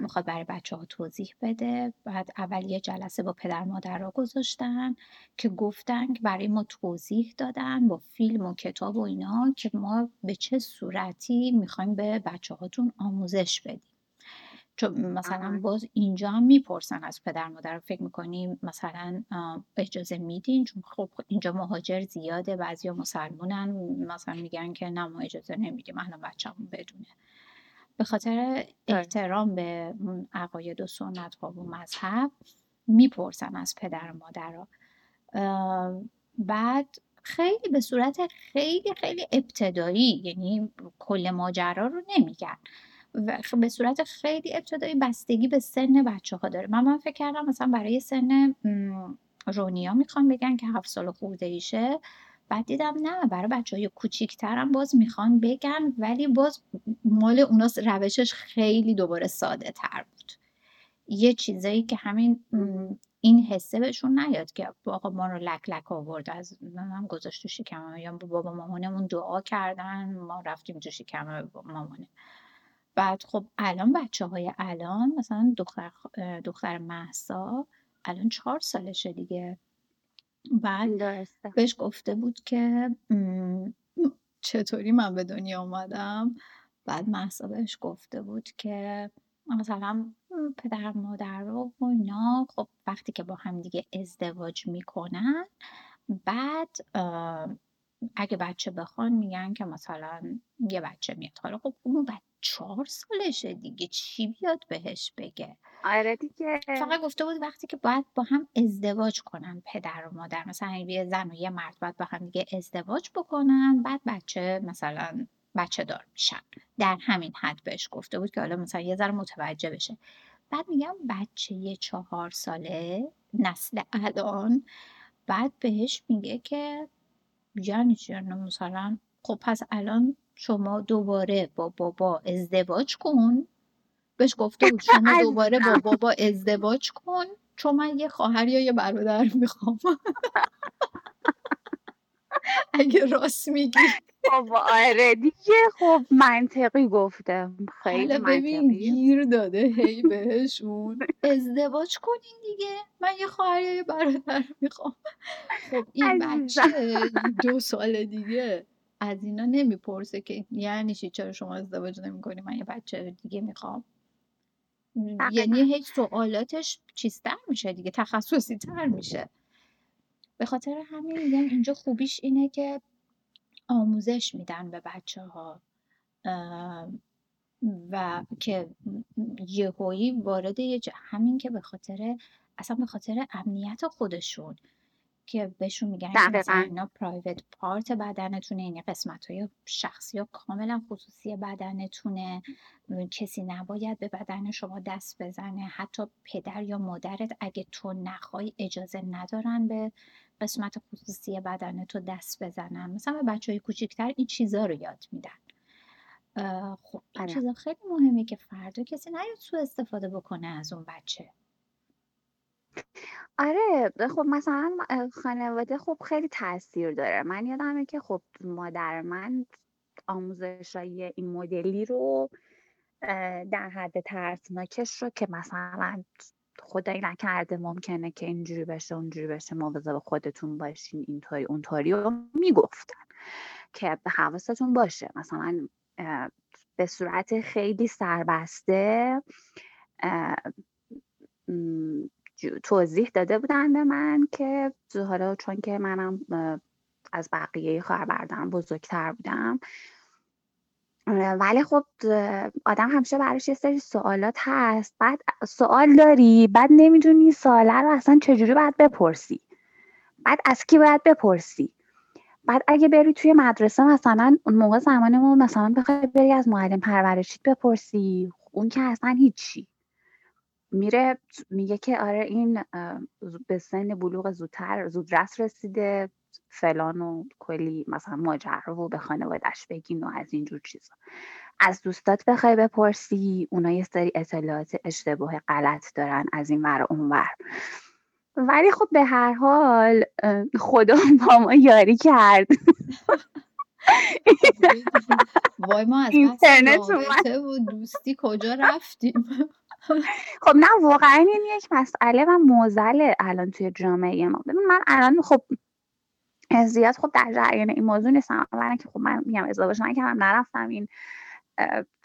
Speaker 1: می‌خواد برای بچه ها توضیح بده. بعد اول یه جلسه با پدر مادر را گذاشتن که گفتن که برای ما توضیح دادن با فیلم و کتاب و اینا که ما به چه صورتی می‌خوایم به بچه هاتون آموزش بدیم. چون مثلا باز اینجا هم می‌پرسن از پدر مادر فکر می‌کنیم مثلا اجازه میدین؟ چون خب اینجا مهاجر زیاده بعضیا مسلمونن. مثلا میگن که نه ما اجازه نمیدیم. الان بچه‌مون بدونه. به خاطر احترام به عقاید و سنت ها و مذهب می‌پرسن از پدر و مادر بعد خیلی به صورت خیلی خیلی ابتدایی یعنی کل ماجرا رو نمیگن. و به صورت خیلی ابتدایی بستگی به سن بچه ها داره. من فکر کردم مثلا برای سن رونیا می‌خوان بگن که هفت سال خورده ایشه. بعد دیدم نه برای بچه های کوچیکترم باز می‌خوان بگن ولی باز مال اونا روشش خیلی دوباره ساده تر بود. یه چیزایی که همین این حسه بهشون نیاد که آقا ما رو لک لک آورد. از هم گذاشت تو یا بابا مامانمون دعا کردن ما رفتیم تو شکم مامانه. بعد خب الان بچه های الان مثلا دختر, دختر محسا الان چهار سالشه دیگه. بعد بهش گفته بود که چطوری من به دنیا اومدم؟ بعد محسا بهش گفته بود که مثلا پدر مادر و اینا خب وقتی که با هم دیگه ازدواج می‌کنن بعد اگه بچه بخوان میگن که مثلا یه بچه میاد حالا خب اون بچه چهار سالشه دیگه چی بیاد بهش بگه؟
Speaker 2: آره دیگه.
Speaker 1: فقط گفته بود وقتی که باید با هم ازدواج کنن پدر و مادر مثلا یه زن و یه مرد باید با هم دیگه ازدواج بکنن بعد بچه مثلا بچه دار میشن. در همین حد بهش گفته بود که حالا مثلا یه ذره متوجه بشه. بعد میگم بچه یه چهار ساله نسل الان بعد بهش میگه که یعنی چی یعنی مثلا خب پس الان شما دوباره با بابا ازدواج کن. بهش گفته بود شما دوباره با بابا ازدواج کن. چون من یه خواهر یا یه برادر می‌خوام. اگه راست میگی.
Speaker 2: خب آره دیگه. خب منطقی گفته. خیلی ببین
Speaker 1: گیر داده هی بهشون. ازدواج کنین دیگه. من یه خواهر یه برادر می‌خوام. خب این بچه دو سال دیگه از اینا نمی‌پرسه که یعنی چی؟ چرا شما ازدواج نمی‌کنی؟ من یه بچه دیگه می‌خوام. یعنی هیچ سوالاتش چیزتر میشه دیگه. تخصصی تر میشه. به خاطر همین میگم اینجا خوبیش اینه که آموزش میدن به بچه ها و که یهویی وارد یه همین که به خاطر اصلا به خاطر امنیت خودشون که بهشون میگن اینا پرایوت پارت بدنتونه یعنی قسمت های شخصی و کاملا خصوصی بدنتونه. کسی نباید به بدن شما دست بزنه. حتی پدر یا مادرت اگه تو نخوای اجازه ندارن به قسمت خصوصی بدن تو دست بزنن. مثلا به بچه های کوچیکتر این چیزا رو یاد میدن. خب این آره. چیزا خیلی مهمه که فردا کسی نیاد سو استفاده بکنه از اون بچه.
Speaker 2: آره خب مثلا خانواده خب خیلی تاثیر داره. من یادمه که خب مادر من آموزش های این مدلی رو در حد ترسناکش رو که مثلا خدایی نکرده ممکنه که اینجوری بشه اونجوری بشه. مواظب خودتون باشین اینطوری اونطوری رو می‌گفتن که به حواستون باشه. مثلا به صورت خیلی سربسته توضیح داده بودن به من که حالا چون که منم از بقیه خواهر بردارم بزرگتر بودم ولی خب آدم همیشه براش یه سری سوالات هست. بعد سوال داری بعد نمی‌دونی سواله رو اصلا چجوری باید بپرسی. بعد از کی باید بپرسی. بعد اگه بری توی مدرسه مثلا اون موقع زمانمون مثلا بخوای بری از معلم پرورشیت بپرسی اون که اصلا هیچی. میره میگه که آره این به سن بلوغ زودتر زودرس رسیده. فلان و کلی مثلا ماجرا و به خانوادش بگین و از اینجور چیزا. از دوستات بخوای بپرسی اونا یه سری اطلاعات اشتباه غلط دارن از این ور اون ور. ولی خب به هر حال خدا با ما یاری کرد.
Speaker 1: وای ما از اینترنت و دوستی کجا رفتیم؟
Speaker 2: خب نه واقعا این یک مسئله و موزله الان توی جامعه ما. من الان خب زیاد خب در جریان این موضوع نیستم اولا که خب من میگم ازدواج نکردم نرفتم این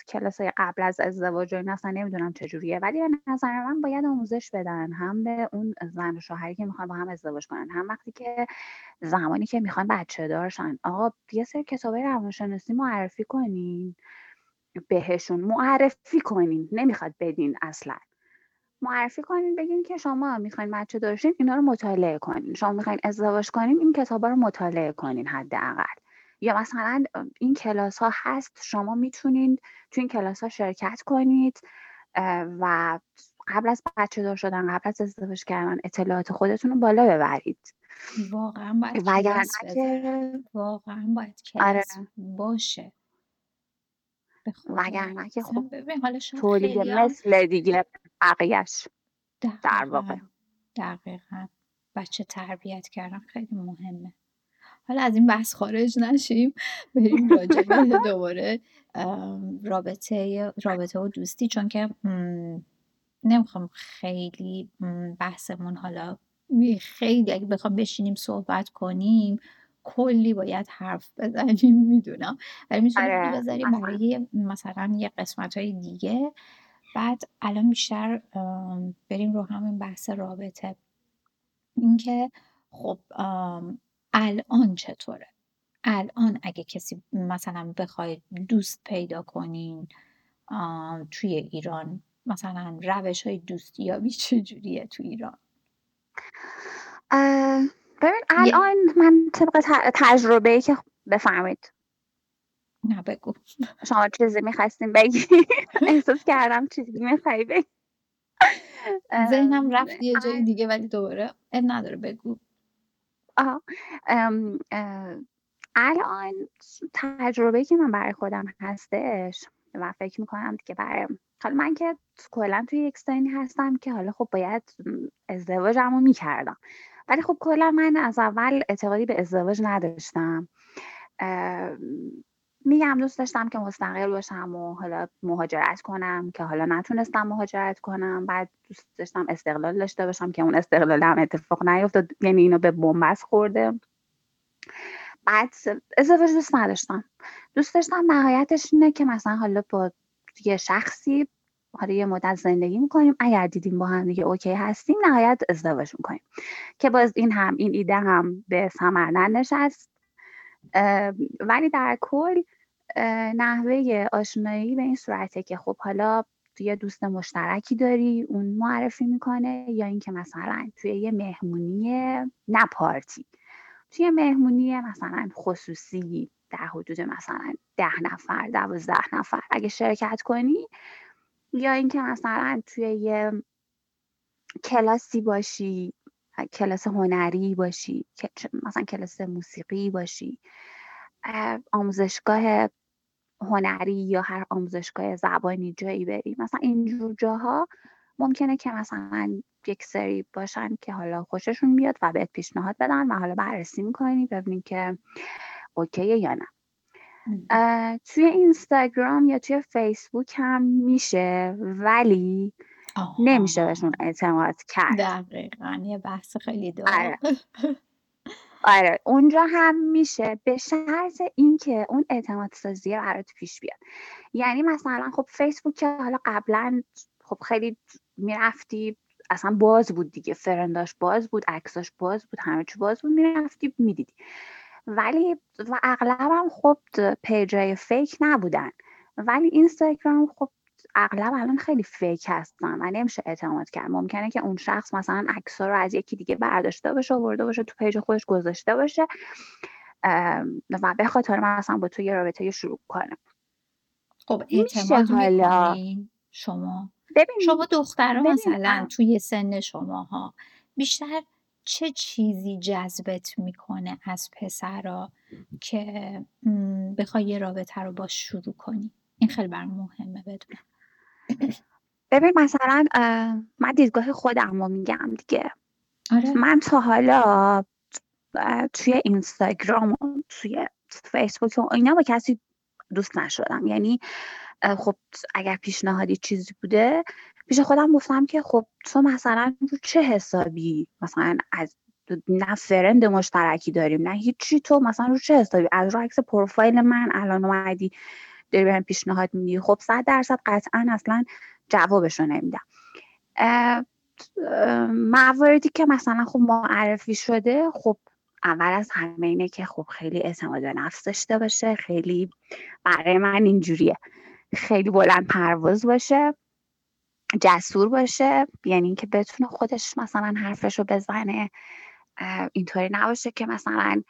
Speaker 2: کلاس قبل از ازدواج و این اصلا نمی‌دونم چجوریه ولی به نظر من باید آموزش بدن هم به اون زن و شوهری که می‌خوان با هم ازدواج کنن. هم وقتی که زمانی که می‌خوان بچه دارشن. آقا یه سری کتابای روانشناسی معرفی کنین بهشون. معرفی کنین. نمی‌خواد بدین اصلا. معرفی کنین بگین که شما می‌خواین بچه داشتین اینا رو مطالعه کنین. شما می‌خواین ازدواج کنین این کتابا رو مطالعه کنین حداقل. یا مثلا این کلاس ها هست شما می‌تونین تو این کلاس ها شرکت کنید و قبل از بچه دار شدن قبل از ازدواج کردن اطلاعات خودتون رو بالا ببرید.
Speaker 1: واقعا باید واقعا باید کلاس آره. باشه.
Speaker 2: وگرنه که خب تولید مثل دیگه بقیهش در واقع.
Speaker 1: دقیقا. بچه تربیت کردن خیلی مهمه. حالا از این بحث خارج نشیم بریم راجبه دوباره رابطه رابطه و دوستی چون که نمی‌خوام خیلی بحثمون حالا خیلی اگه بخوام بشینیم صحبت کنیم کلی باید حرف بزنیم می‌دونم. ولی می‌تونیم آره، بذاریم برای مثلا یه قسمت های دیگه. بعد الان بیشتر بریم رو همین بحث رابطه. اینکه خب الان چطوره؟ الان اگه کسی مثلا بخواید دوست پیدا کنین توی ایران مثلا روش های دوستیابی چجوریه تو ایران؟
Speaker 2: ببین الان من طبق تجربه ای که بفهمید
Speaker 1: نه بگو.
Speaker 2: شما چیزی می‌خواستیم بگی. احساس کردم چیزی میخوایی بگی.
Speaker 1: ذهنم رفت یه جای دیگه ولی دوباره نداره بگو.
Speaker 2: آه. الان تجربه که من برای خودم هستش و فکر می‌کنم که برای حالا من که کلا توی یک سنی هستم که حالا خب باید ازدواجم رو می‌کردم. ولی خب کلا من از اول اعتقادی به ازدواج نداشتم. میگم دوست داشتم که مستقل باشم و حالا مهاجرت کنم که حالا نتونستم مهاجرت کنم. بعد دوست داشتم استقلال داشته باشم که اون استقلال هم اتفاق نیفتاد یعنی اینو به بنبست خورده. بعد ازدواج دوست نداشتم. دوست داشتم نهایتش اینه که مثلا حالا با یه شخصی حالا یه مدت زندگی می‌کنیم. اگر دیدیم با هم دیگه اوکی هستیم نهایت ازدواج می‌کنیم. که باز این هم این ایده هم به ثمر ننشست ولی در کل نحوه آشنایی به این صورته که خب حالا یه دوست مشترکی داری اون معرفی می‌کنه یا اینکه مثلا توی یه مهمونی نه پارتی. توی مهمونی مثلا خصوصی در حدود مثلا ده نفر دوازده نفر اگه شرکت کنی یا اینکه مثلا توی یه کلاسی باشی کلاس هنری باشی مثلا کلاس موسیقی باشی آموزشگاه هنری یا هر آموزشگاه زبانی جایی بری. مثلا اینجور جاها ممکنه که مثلا یک سری باشن که حالا خوششون بیاد و بهت پیشنهاد بدن و حالا بررسی می‌کنی ببینی که اوکیه یا نه. توی اینستاگرام یا توی فیسبوک هم میشه ولی نمیشه بهشون اعتماد کرد.
Speaker 1: دقیقا یه بحث خیلی داره آره.
Speaker 2: آره اونجا هم میشه. به شرط اینکه اون اعتماد سازی برات پیش بیاد. یعنی مثلا خب فیسبوک که حالا قبلا خب خیلی می‌رفتی اصلا باز بود دیگه. فرنداش باز بود عکساش باز بود همه چی باز بود می‌رفتی می‌دیدی. ولی و اغلبم خب page ای fake نبودن. ولی اینستاگرام خب اغلب الان خیلی fake هستن. و نمیشه اعتماد کرد. ممکنه که اون شخص مثلا عکس‌ها رو از یکی دیگه برداشته باشه آورده باشه تو page خودش گذاشته باشه و به خاطر مثلا با تو یه رابطه شروع کنه.
Speaker 1: خب اعتماد حالا. شما؟ ببین شما دخترها مثلا توی سن شماها بیشتر چه چیزی جذبت می‌کنه از پسرا که بخوای یه رابطه رو باش شروع کنی؟ این خیلی برام مهمه بدونم.
Speaker 2: ببین مثلا من دیدگاه خودم رو میگم دیگه. آره. من تا حالا توی اینستاگرام و توی فیسبوک و اینا با کسی دوست نشدم. یعنی خب اگر پیشنهادی چیزی بوده پیش خودم گفتم که خب تو مثلا رو چه حسابی مثلا از نه فرند مشترکی داریم نه هیچی تو مثلا رو چه حسابی؟ از رو عکس پروفایل من الان اومدی داری بهم پیشنهاد میدی؟ خب صد درصد قطعا اصلا جوابش رو نمیدم مواردی که مثلا خب معرفی شده خب اول از همه اینه که خب خیلی اعتماد به نفس داشته باشه خیلی برای من اینجوریه. خیلی بلند پرواز باشه. جسور باشه یعنی اینکه بتونه خودش مثلا حرفش رو بزنه اینطوری نباشه که مثلا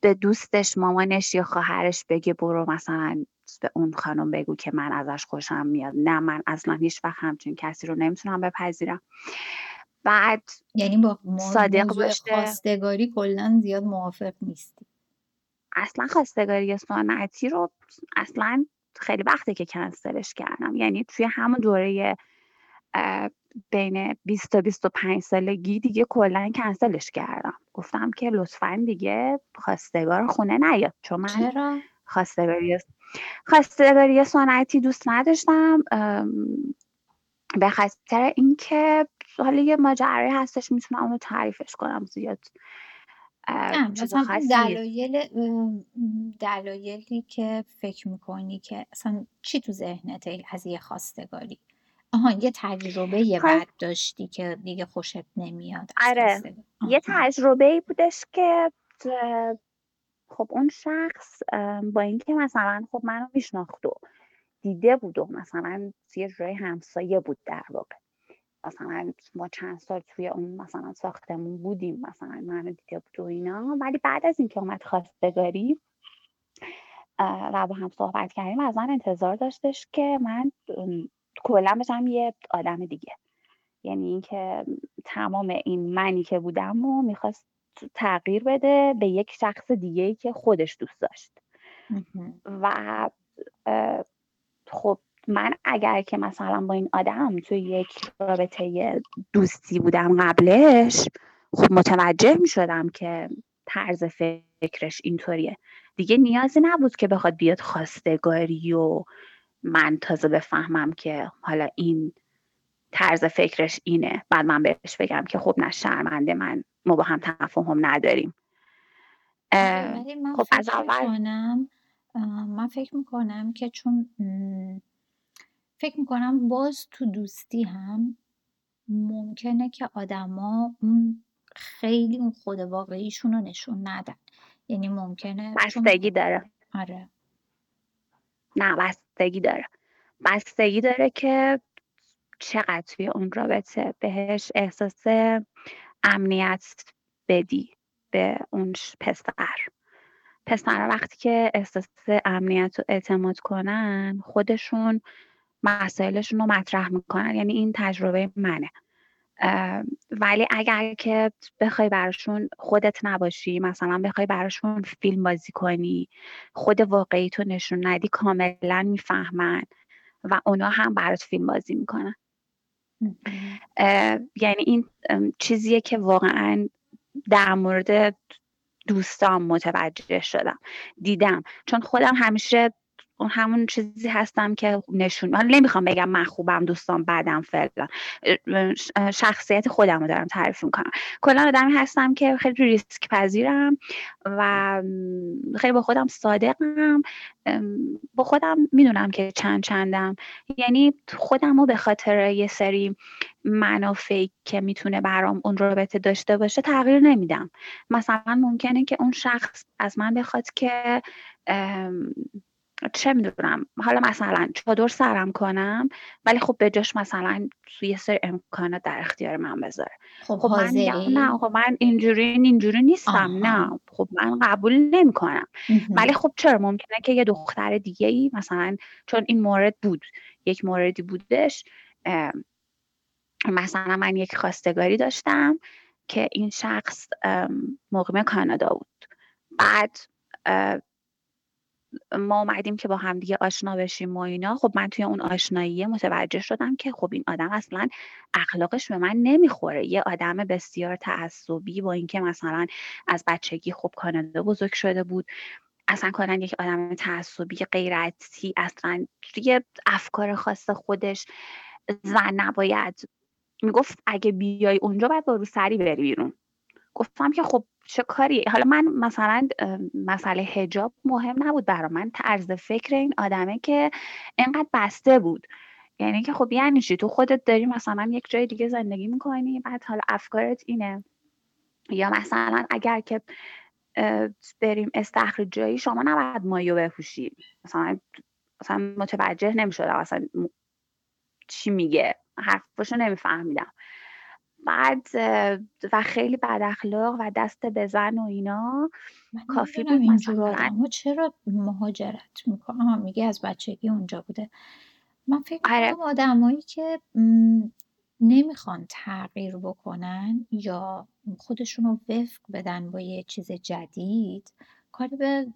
Speaker 2: به دوستش مامانش یا خواهرش بگه برو مثلا به اون خانم بگو که من ازش خوشم میاد. نه من اصلا هیچ وقت همچین کسی رو نمی‌تونم بپذیرم. بعد
Speaker 1: یعنی با صادق باشه. خواستگاری کلا زیاد موافق نیستی.
Speaker 2: اصلا خواستگاری سنتی رو اصلا خیلی وقته که کنسلش کردم. یعنی توی همون دوره بین 20 تا 25 سالگی دیگه کلا کنسلش کردم. گفتم که لطفا دیگه خواستگار خونه نیاد. چون من
Speaker 1: چرا؟
Speaker 2: خواستگاری خواستگاری سنتی دوست نداشتم. به خاطر اینکه حالا یه ماجرایی هستش می‌تونم اونو تعریفش کنم زیاد.
Speaker 1: مثلا دلایل دلایلی که فکر می‌کنی که اصلا چی تو ذهنت از یه خواستگاری؟ آها یه تجربه یه بد داشتی که دیگه خوشت نمیاد
Speaker 2: آره. یه تجربه ای بودش که خب اون شخص با اینکه مثلا خب منو میشناخت و دیده بود و مثلا یه جای همسایه بود در واقع. مثلا ما چند سال توی اون مثلا ساختمون بودیم مثلا منو دیده بود و اینا. ولی بعد از اینکه اومد خواستگاری و با هم صحبت کردیم. از من انتظار داشتش که من کلا بشم یه آدم دیگه. یعنی اینکه تمام این منی که بودم و می‌خواست تغییر بده به یک شخص دیگه که خودش دوست داشت. و خب من اگر که مثلا با این آدم توی یک رابطه دوستی بودم قبلش خب متوجه می شدم که طرز فکرش اینطوریه. دیگه نیازی نبود که بخواد بیاد خواستگاری و من تازه بفهمم که حالا این طرز فکرش اینه. بعد من بهش بگم که خب نه شرمنده من ما با هم تفاهم نداریم.
Speaker 1: آره، من خب از اول من فکر می‌کنم که چون فکر می‌کنم باز تو دوستی هم ممکنه که آدما اون خیلی اون خود واقعیشون رو نشون ندن. یعنی ممکنه
Speaker 2: بستگی داره.
Speaker 1: آره.
Speaker 2: نه بستگی داره. بستگی داره که چقدر توی اون رابطه بهش احساس امنیت بدی به اون پسر. پسر وقتی که احساس امنیت و اعتماد کنن خودشون مسائلشون رو مطرح می‌کنن یعنی این تجربه منه. ولی اگر که بخوای براشون خودت نباشی مثلا بخوای براشون فیلم بازی کنی خود واقعی تو نشون ندی کاملا می‌فهمن و اونا هم برات فیلم بازی می‌کنن. یعنی این چیزیه که واقعا در مورد دوستان متوجه شدم دیدم. چون خودم همیشه اون همون چیزی هستم که نشون من نمی‌خوام بگم من خوبم دوستان بعدم فعلا شخصیت خودم رو دارم تعریف می‌کنم. کلا آدمی هستم که خیلی ریسک پذیرم و خیلی با خودم صادقم. با خودم می‌دونم که چند چندم. یعنی خودم رو به خاطر یه سری منافعی که می‌تونه برام اون رابطه داشته باشه تغییر نمیدم. مثلا ممکنه که اون شخص از من بخواد که چه می‌دونم حالا مثلا چادر سرم کنم ولی خب به جاش مثلا یه سر امکانات در اختیار من بذاره.
Speaker 1: خب, خب من
Speaker 2: نه خب من اینجوری اینجوری نیستم نه. خب من قبول نمی‌کنم. ولی خب چرا ممکنه که یه دختر دیگه ای مثلا چون این مورد بود یک موردی بودش مثلا من یک خواستگاری داشتم که این شخص مقیم کانادا بود. بعد ما اومدیم که با همدیگه آشنا بشیم و اینا. خب من توی اون آشنایی متوجه شدم که خب این آدم اصلا اخلاقش به من نمی‌خوره. یه آدم بسیار تعصبی با اینکه مثلا از بچگی خب کانادا بزرگ شده بود. اصلا کلا یک آدم تعصبی غیرتی اصلا توی افکار خاص خودش. زن نباید. می‌گفت اگه بیای اونجا باید با رو سری بری بیرون. گفتم که خب چه کاری؟ حالا من مثلا مسئله هجاب مهم نبود برا من. طرز فکر این آدمه که اینقدر بسته بود. یعنی که خب یعنی چی؟ تو خودت داری مثلا یک جای دیگه زندگی می‌کنی بعد حالا افکارت اینه. یا مثلا اگر که بریم استخر جایی شما نباید مایو بپوشی. مثلا مثلا متوجه نمی‌شدم اصلا چی میگه. حرفشو نمیفهمیدم. بعد و خیلی بد اخلاق و دست بزن و اینا کافی بود
Speaker 1: مثلا چرا مهاجرت می‌کنه میگه از بچگی اونجا بوده. من فکر آره. کنم آدمایی که نمی‌خوان تغییر بکنن یا خودشون رو وفق بدن با یه چیز جدید کاری به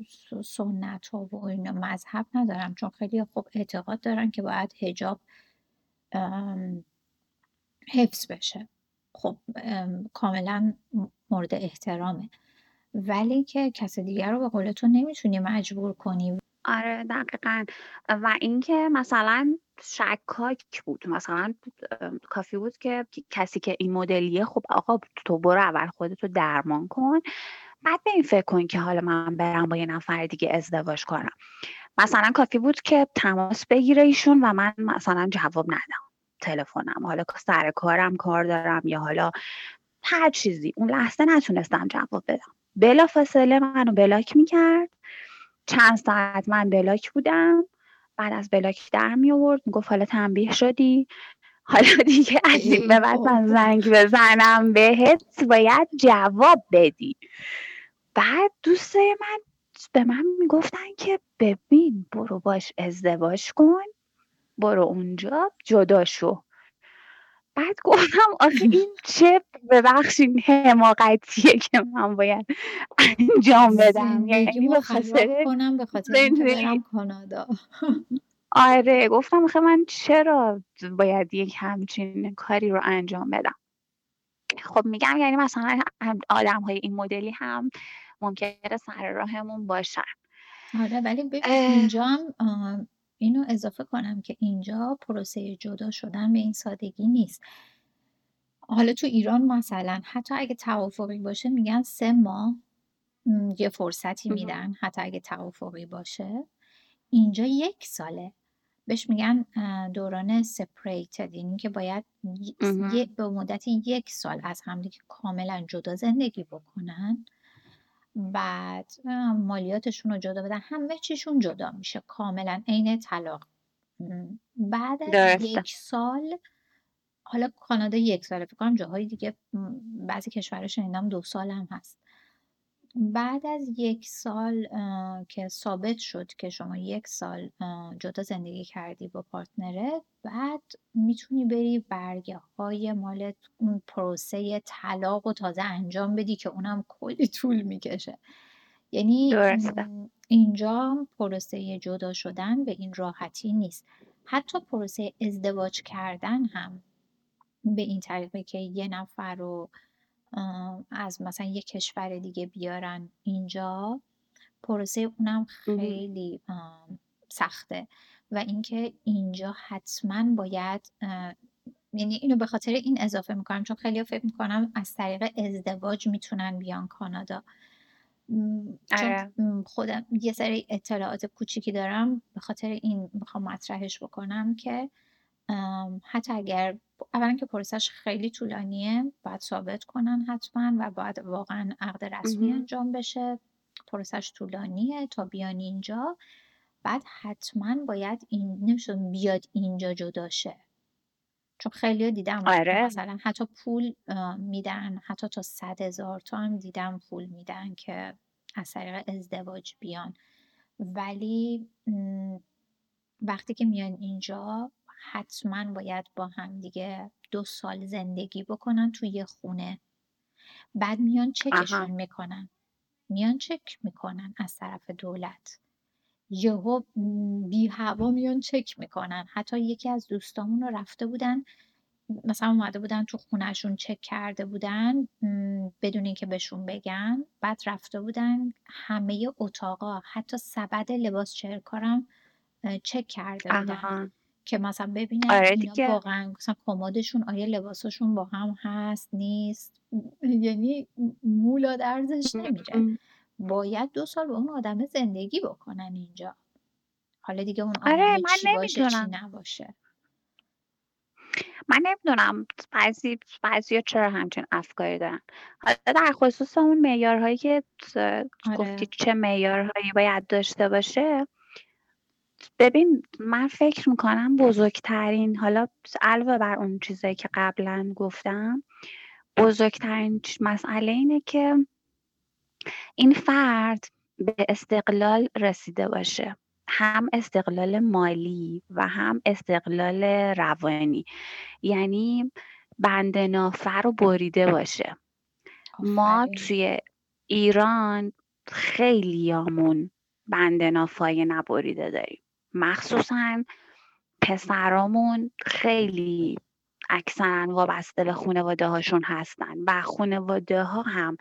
Speaker 1: سنت ها و اینا مذهب ندارم. چون خیلی خوب اعتقاد دارن که باید هجاب حفظ بشه. خب کاملا مورد احترامه. ولی که کس دیگر رو به قول تو نمی‌تونی مجبور کنی.
Speaker 2: آره دقیقا. و اینکه مثلا شکاک بود. مثلا کافی بود که کسی که این مدلیه خب آقا تو برو اول خودتو درمان کن. بعد به این فکر کن که حالا من برم با یه نفر دیگه ازدواج کنم. مثلا کافی بود که تماس بگیره ایشون و من مثلا جواب ندم. تلفنم حالا سر کارم کار دارم یا حالا هر چیزی اون لحظه نتونستم جواب بدم. بلا فاصله منو بلاک می‌کرد. چند ساعت من بلاک بودم. بعد از بلاک در می آورد می‌گفت حالا تنبیه شدی؟ حالا دیگه از این به بعد من زنگ بزنم بهت باید جواب بدی. بعد دوستای من به من می‌گفتن که ببین برو باش ازدواج کن. برو اونجا جدا شو بعد گفتم آخه این چه ببخشین حماقتیه که من باید انجام بدم.
Speaker 1: یعنی به خاطر کنم به خاطر کانادا.
Speaker 2: آره گفتم آخه من چرا باید یک همچین کاری رو انجام بدم؟ خب میگم یعنی مثلا آدم های این مدلی هم ممکنه سر راهمون باشن.
Speaker 1: آره ولی اینجا هم اینو اضافه کنم که اینجا پروسه جدا شدن به این سادگی نیست. حالا تو ایران مثلا حتی اگه توافقی باشه میگن سه ماه یه فرصتی میدن حتی اگه توافقی باشه. اینجا یک ساله. بهش میگن دوران سپریتد یعنی که باید به مدت یک سال از همدیگه کاملا جدا زندگی بکنن. بعد مالیاتشون رو جدا بدن. همه چیشون جدا میشه. کاملا عین طلاق. بعد از یک سال حالا کانادا یک ساله فکر کنم جاهای دیگه بعضی کشورها شنیدم دو سال هم هست. بعد از یک سال که ثابت شد که شما یک سال جدا زندگی کردی با پارتنرت بعد می‌تونی بری برگه های مال اون پروسه طلاق و تازه انجام بدی که اونم کلی طول می‌کشه. یعنی اینجا پروسه جدا شدن به این راحتی نیست. حتی پروسه ازدواج کردن هم به این طریقه که یه نفر رو از مثلا یه کشور دیگه بیارن اینجا پروسه اونم خیلی سخته و اینکه اینجا حتما باید یعنی اینو به خاطر این اضافه می‌کنم چون خیلی فکر می‌کنم از طریق ازدواج می‌تونن بیان کانادا چون آره. خودم یه سری اطلاعات کوچیکی دارم به خاطر این می‌خوام مطرحش بکنم که حتی اگر اولا که پروسش خیلی طولانیه باید ثابت کنن حتما و باید واقعا عقد رسمی انجام بشه. پروسش طولانیه تا بیان اینجا. بعد حتما باید این نمیشه بیاد اینجا جدا شه. چون خیلی دیدم آره. مثلا حتی پول میدن. حتی تا صد هزار تا هم دیدم پول میدن که از طریق ازدواج بیان. ولی وقتی که میان اینجا حتما باید با هم دیگه دو سال زندگی بکنن توی خونه. بعد میان چکشون می‌کنن. میان چک می‌کنن از طرف دولت. یهو بی هوا میان چک می‌کنن. حتی یکی از دوستامون رو رفته بودن مثلا اومده بودن تو خونهشون چک کرده بودن بدون اینکه بهشون بگن. بعد رفته بودن همه اتاقا حتی سبد لباس چرکارم چک کرده بودن. که مثلا ببینن آره اینا واقعا مثلا کمدشون آیا لباسشون با هم هست نیست؟ یعنی مولا درزش نمیره باید دو سال با اون آدم زندگی بکنن اینجا. حالا دیگه اون آدم آره من چی باشه چی نباشه.
Speaker 2: من نمی‌دونم بعضی بعضی چرا همچین افکاری دارن. حالا در خصوص اون معیارهایی که آره. گفتی چه معیارهایی باید داشته باشه ببین من فکر می‌کنم بزرگترین حالا علاوه بر اون چیزایی که قبلا گفتم بزرگترین مسئله اینه که این فرد به استقلال رسیده باشه. هم استقلال مالی و هم استقلال روانی. یعنی بند نافر رو بریده باشه. ما توی ایران خیلیامون بند نافای نبریده داریم. مخصوصا پسرامون خیلی اکثرا وابسته به خانواده هاشون هستن و خانواده ها هم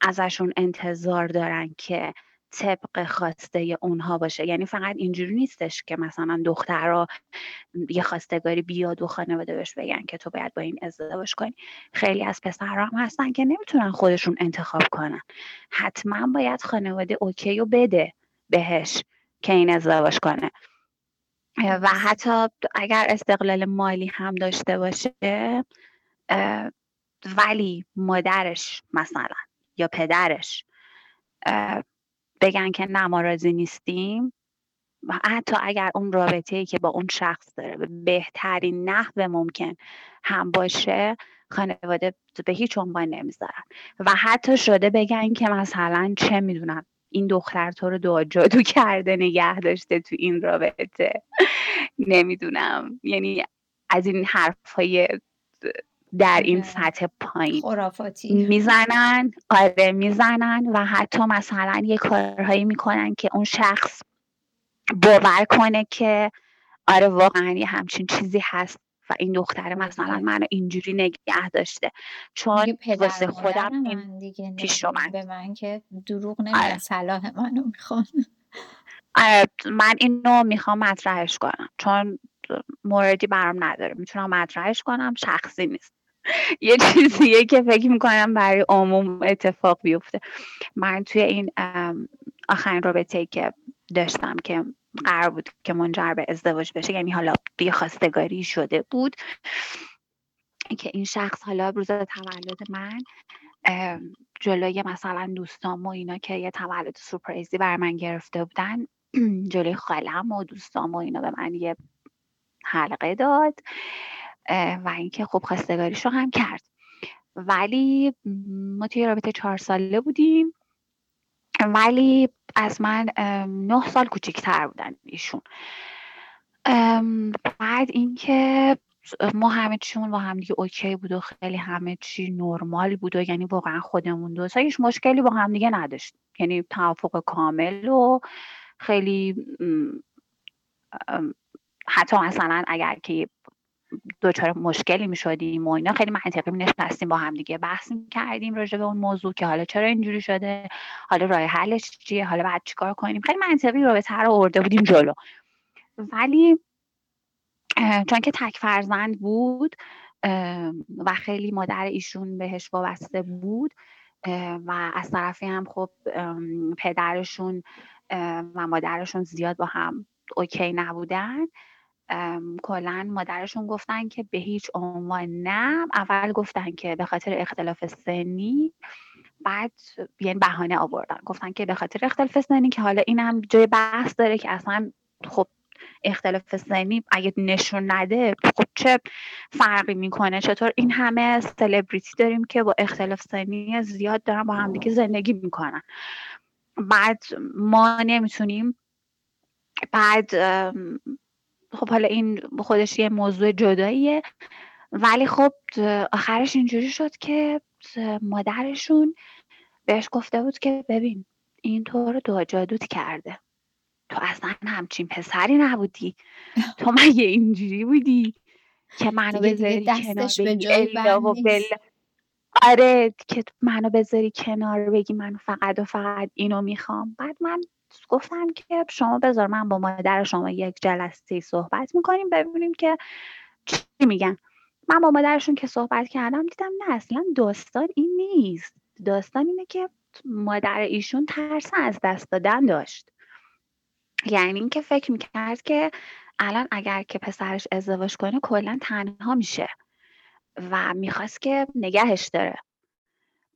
Speaker 2: ازشون انتظار دارن که طبق خواسته اونها باشه. یعنی فقط اینجوری نیستش که مثلا دخترها یه خواستگاری بیاد و خانواده بهش بگن که تو باید با این ازدواج کنی. خیلی از پسرها هم هستن که نمی‌تونن خودشون انتخاب کنن. حتما باید خانواده اوکی و بده بهش که این ازدواج کنه. و حتی اگر استقلال مالی هم داشته باشه ولی مادرش مثلا یا پدرش بگن که نه ما راضی نیستیم. و حتی اگر اون رابطه ای که با اون شخص داره به بهترین نحو ممکن هم باشه خانواده به هیچ عنوان نمی‌ذارن. و حتی شده بگن که مثلا چه می‌دونم این دختر تو رو دعا جادو کرده نگه داشته تو این رابطه. نمی‌دونم. یعنی از این حرف های در این سطح پایین.
Speaker 1: خرافاتی.
Speaker 2: می‌زنن آره می‌زنن و حتی مثلا یه کارهایی می‌کنن که اون شخص باور کنه که آره واقعا یه همچین چیزی هست. و این دختر مثلا منو اینجوری نگه داشته. چون واسه خودم این
Speaker 1: دیگه
Speaker 2: پیش
Speaker 1: به من که دروغ نمیگن آره. صلاح منو می‌خوان.
Speaker 2: آره من اینو می‌خوام مطرحش کنم. چون موردی برام نداره. می‌تونم مطرحش کنم شخصی نیست. یه چیزیه که فکر می‌کنم برای عموم اتفاق بیفته. من توی این آخرین رابطه که داشتم که قرار بود که منجر به ازدواج بشه یعنی حالا بی خواستگاری شده بود. که این شخص حالا روز تولد من جلوی مثلا دوستام و اینا که یه تولد سورپرایزی بر من گرفته بودن جلوی خالم و دوستام و اینا به من یه حلقه داد و اینکه خب خواستگاریش رو هم کرد. ولی ما توی رابطه چهار ساله بودیم. ولی از من نه سال کوچکتر بودن ایشون. بعد اینکه ما همه چیمون با هم دیگه اوکی بود و خیلی همه چی نرمال بود و یعنی واقعا خودمون دو هیچ مشکلی با هم دیگه نداشت یعنی توافق کامل و خیلی حتی مثلا اگر که دچار مشکلی می شدیم و اینا. خیلی منطقی نشستیم با هم دیگه بحث می کردیم راجع به اون موضوع که حالا چرا اینجوری شده؟ حالا راه حلش چیه؟ حالا بعد چیکار کنیم؟ خیلی منطقی رو آورده بودیم جلو. ولی چون که تک فرزند بود و خیلی مادر ایشون بهش وابسته بود و از طرفی هم خب پدرشون و مادرشون زیاد با هم اوکی نبودن. کلا مادرشون گفتن که به هیچ عنوان نه. اول گفتن که به خاطر اختلاف سنی. بعد یعنی بهانه آوردن. گفتن که به خاطر اختلاف سنی که حالا این هم جای بحث داره که اصلا خب اختلاف سنی اگه نشون نده خب چه فرقی می‌کنه؟ چطور این همه سلبریتی داریم که با اختلاف سنی زیاد دارن با همدیگه زندگی می‌کنن. بعد ما نمی‌تونیم. بعد خب حالا این خودش یه موضوع جداییه. ولی خب آخرش اینجوری شد که مادرشون بهش گفته بود که ببین این تو رو دو جادوت کرده. تو اصلا همچین پسری نبودی. تو مگه اینجوری بودی که منو بذاری
Speaker 1: دستش به جای
Speaker 2: آره که منو بذاری کنار بگی. من فقط و فقط اینو می‌خوام. بعد من گفتم که شما بذار من با مادر شما یک جلسه صحبت می‌کنیم ببینیم که چی میگن. من با مادرشون که صحبت کردم دیدم نه اصلا داستان این نیست. داستان اینه که مادر ایشون ترس از دست دادن داشت. یعنی اینکه فکر می‌کرد که الان اگر که پسرش ازدواج کنه کلا تنها میشه و می‌خواست که نگهش داره.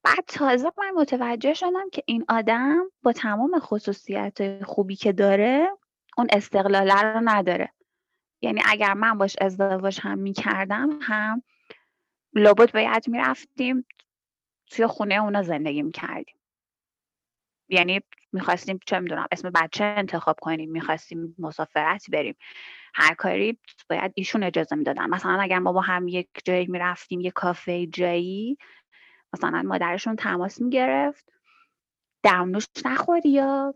Speaker 2: بعد تازه من متوجه شدم که این آدم با تمام خصوصیت خوبی که داره اون استقلاله رو نداره. یعنی اگر من باش ازدواج هم می‌کردم هم لابد باید می‌رفتیم توی خونه اونا زندگی می‌کردیم. یعنی می‌خواستیم چه می‌دونم اسم بچه انتخاب کنیم می‌خواستیم مسافرت بریم. هر کاری باید ایشون اجازه می‌دادن. مثلا اگر ما با هم یک جایی می‌رفتیم یک کافه جایی مثلا مادرشون تماس می‌گرفت. دمنوش نخوری یا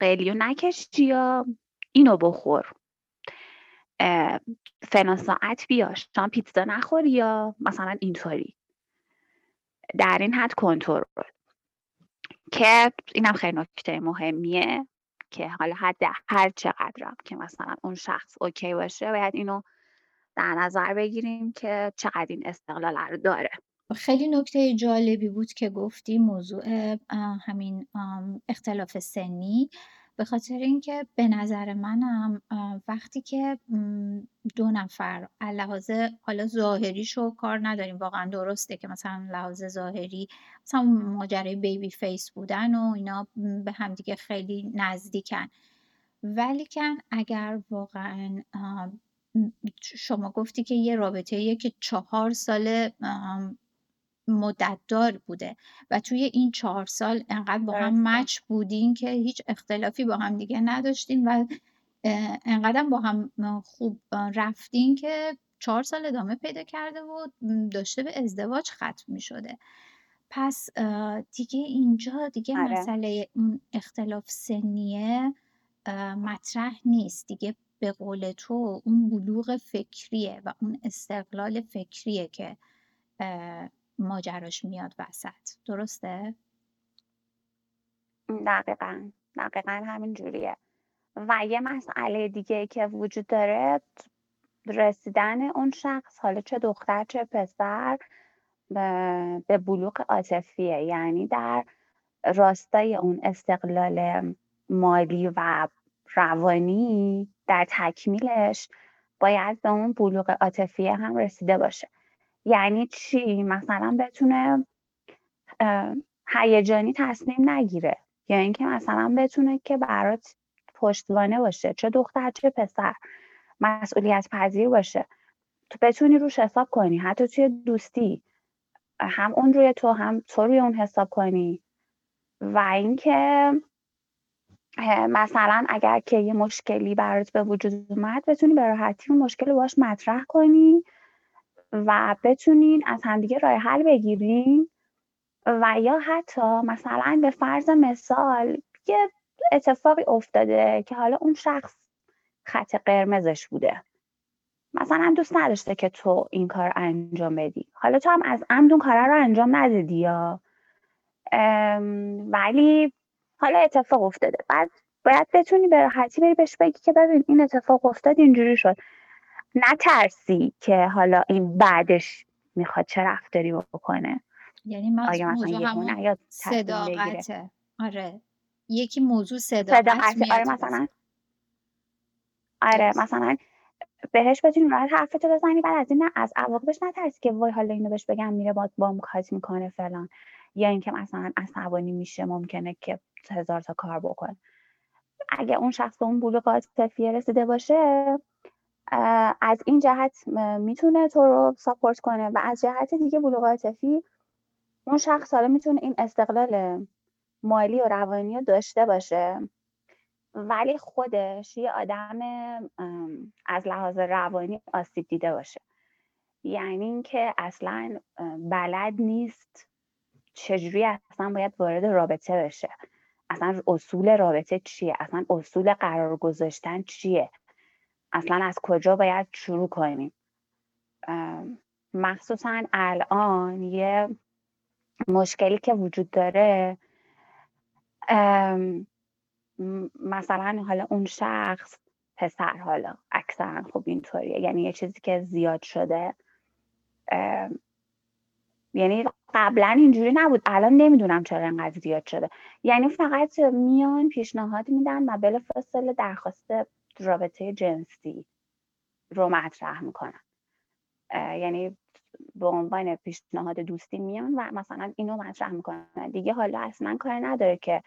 Speaker 2: قلیو نکشی یا اینو بخور. فلان ساعت بیا شام پیتزا نخوری یا مثلا اینطوری. در این حد کنترل. که اینم خیلی نکته مهمیه که حالا حد هر چقدرم که مثلا اون شخص اوکی باشه باید اینو در نظر بگیریم که چقدر این استقلال رو داره.
Speaker 1: خیلی نکته جالبی بود که گفتی موضوع همین اختلاف سنی. به خاطر اینکه به نظر منم وقتی که دو نفر لحاظ حالا ظاهریشو کار نداریم واقعا درسته که مثلا لحاظ ظاهری مثلا ماجرای بیبی فیس بودن و اینا به همدیگه خیلی نزدیکن. ولیکن اگر واقعا شما گفتی که یه رابطه که چهار سال مدتدار بوده و توی این چهار سال انقدر با هم مچ بودین که هیچ اختلافی با هم دیگه نداشتین و انقدر با هم خوب رفتین که چهار سال ادامه پیدا کرده و داشته به ازدواج ختم می شده پس دیگه اینجا دیگه آره. مسئله اون اختلاف سنیه مطرح نیست. دیگه به قول تو اون بلوغ فکریه و اون استقلال فکریه که ماجراش میاد وسط. درسته؟
Speaker 2: دقیقا. دقیقا همین جوریه. و یه مسئله دیگه که وجود داره رسیدن اون شخص حالا چه دختر چه پسر به, بلوغ عاطفیه. یعنی در راستای اون استقلال مالی و روانی در تکمیلش باید به اون بلوغ عاطفیه هم رسیده باشه. یعنی چی؟ مثلا بتونه هیجانی تصمیم نگیره. یا اینکه مثلا بتونه که برات پشتوانه باشه چه دختر چه پسر مسئولیت پذیر باشه. تو بتونی روش حساب کنی. حتی توی دوستی هم اون روی تو هم تو روی اون حساب کنی. و اینکه مثلا اگر که یه مشکلی برات به وجود اومد بتونی به راحتی اون مشکل رو باش مطرح کنی. و بتونین از همدیگه راه حل بگیرین و یا حتی مثلا به فرض مثال یه اتفاقی افتاده که حالا اون شخص خط قرمزش بوده. مثلا دوست نداشته که تو این کار انجام بدی. حالا تو هم از عمد اون کار رو انجام ندادی یا؟ ولی حالا اتفاق افتاده. بعد باید بتونی به راحتی بری بهش بگی که ببین این اتفاق افتاد اینجوری شد. نترسی که حالا این بعدش می‌خواد چه رفتاری بکنه.
Speaker 1: یعنی من آیا مثلا همون صداقته. آره. یکی موضوع صداقت
Speaker 2: آره مثلا. آره مثلا بهش بتونی راحت حرفتو بزنی بعد از این از عواقبش نترسی که وای حالا اینو بهش بگم میره با با کات می‌کنه فلان. یا اینکه مثلا عصبانی میشه ممکنه که هزار تا کار بکنه. اگه اون شخص به اون بلوغ عاطفی رسیده باشه از این جهت می‌تونه تو رو ساپورت کنه و از جهت دیگه بلوغ عاطفی اون شخص حالا می‌تونه این استقلال مالی و روانی رو داشته باشه. ولی خودش یه آدم از لحاظ روانی آسیب دیده باشه. یعنی اینکه اصلا بلد نیست چجوری اصلا باید وارد رابطه بشه. اصلا اصول رابطه چیه؟ اصلا اصول قرار گذاشتن چیه؟ اصلا از کجا باید شروع کنیم؟ مخصوصا الان یه مشکلی که وجود داره مثلا حالا اون شخص پسر حالا اکثرا خب اینطوریه. یعنی یه چیزی که زیاد شده. یعنی قبلا اینجوری نبود. الان نمی‌دونم چرا انقدر زیاد شده. یعنی فقط میان پیشنهاد میدن و بلافاصله درخواست رابطه جنسی رو مطرح می‌کنن. یعنی به عنوان پیشنهاد دوستی میان و مثلا اینو مطرح می‌کنن. دیگه حالا اصلا کار نداره که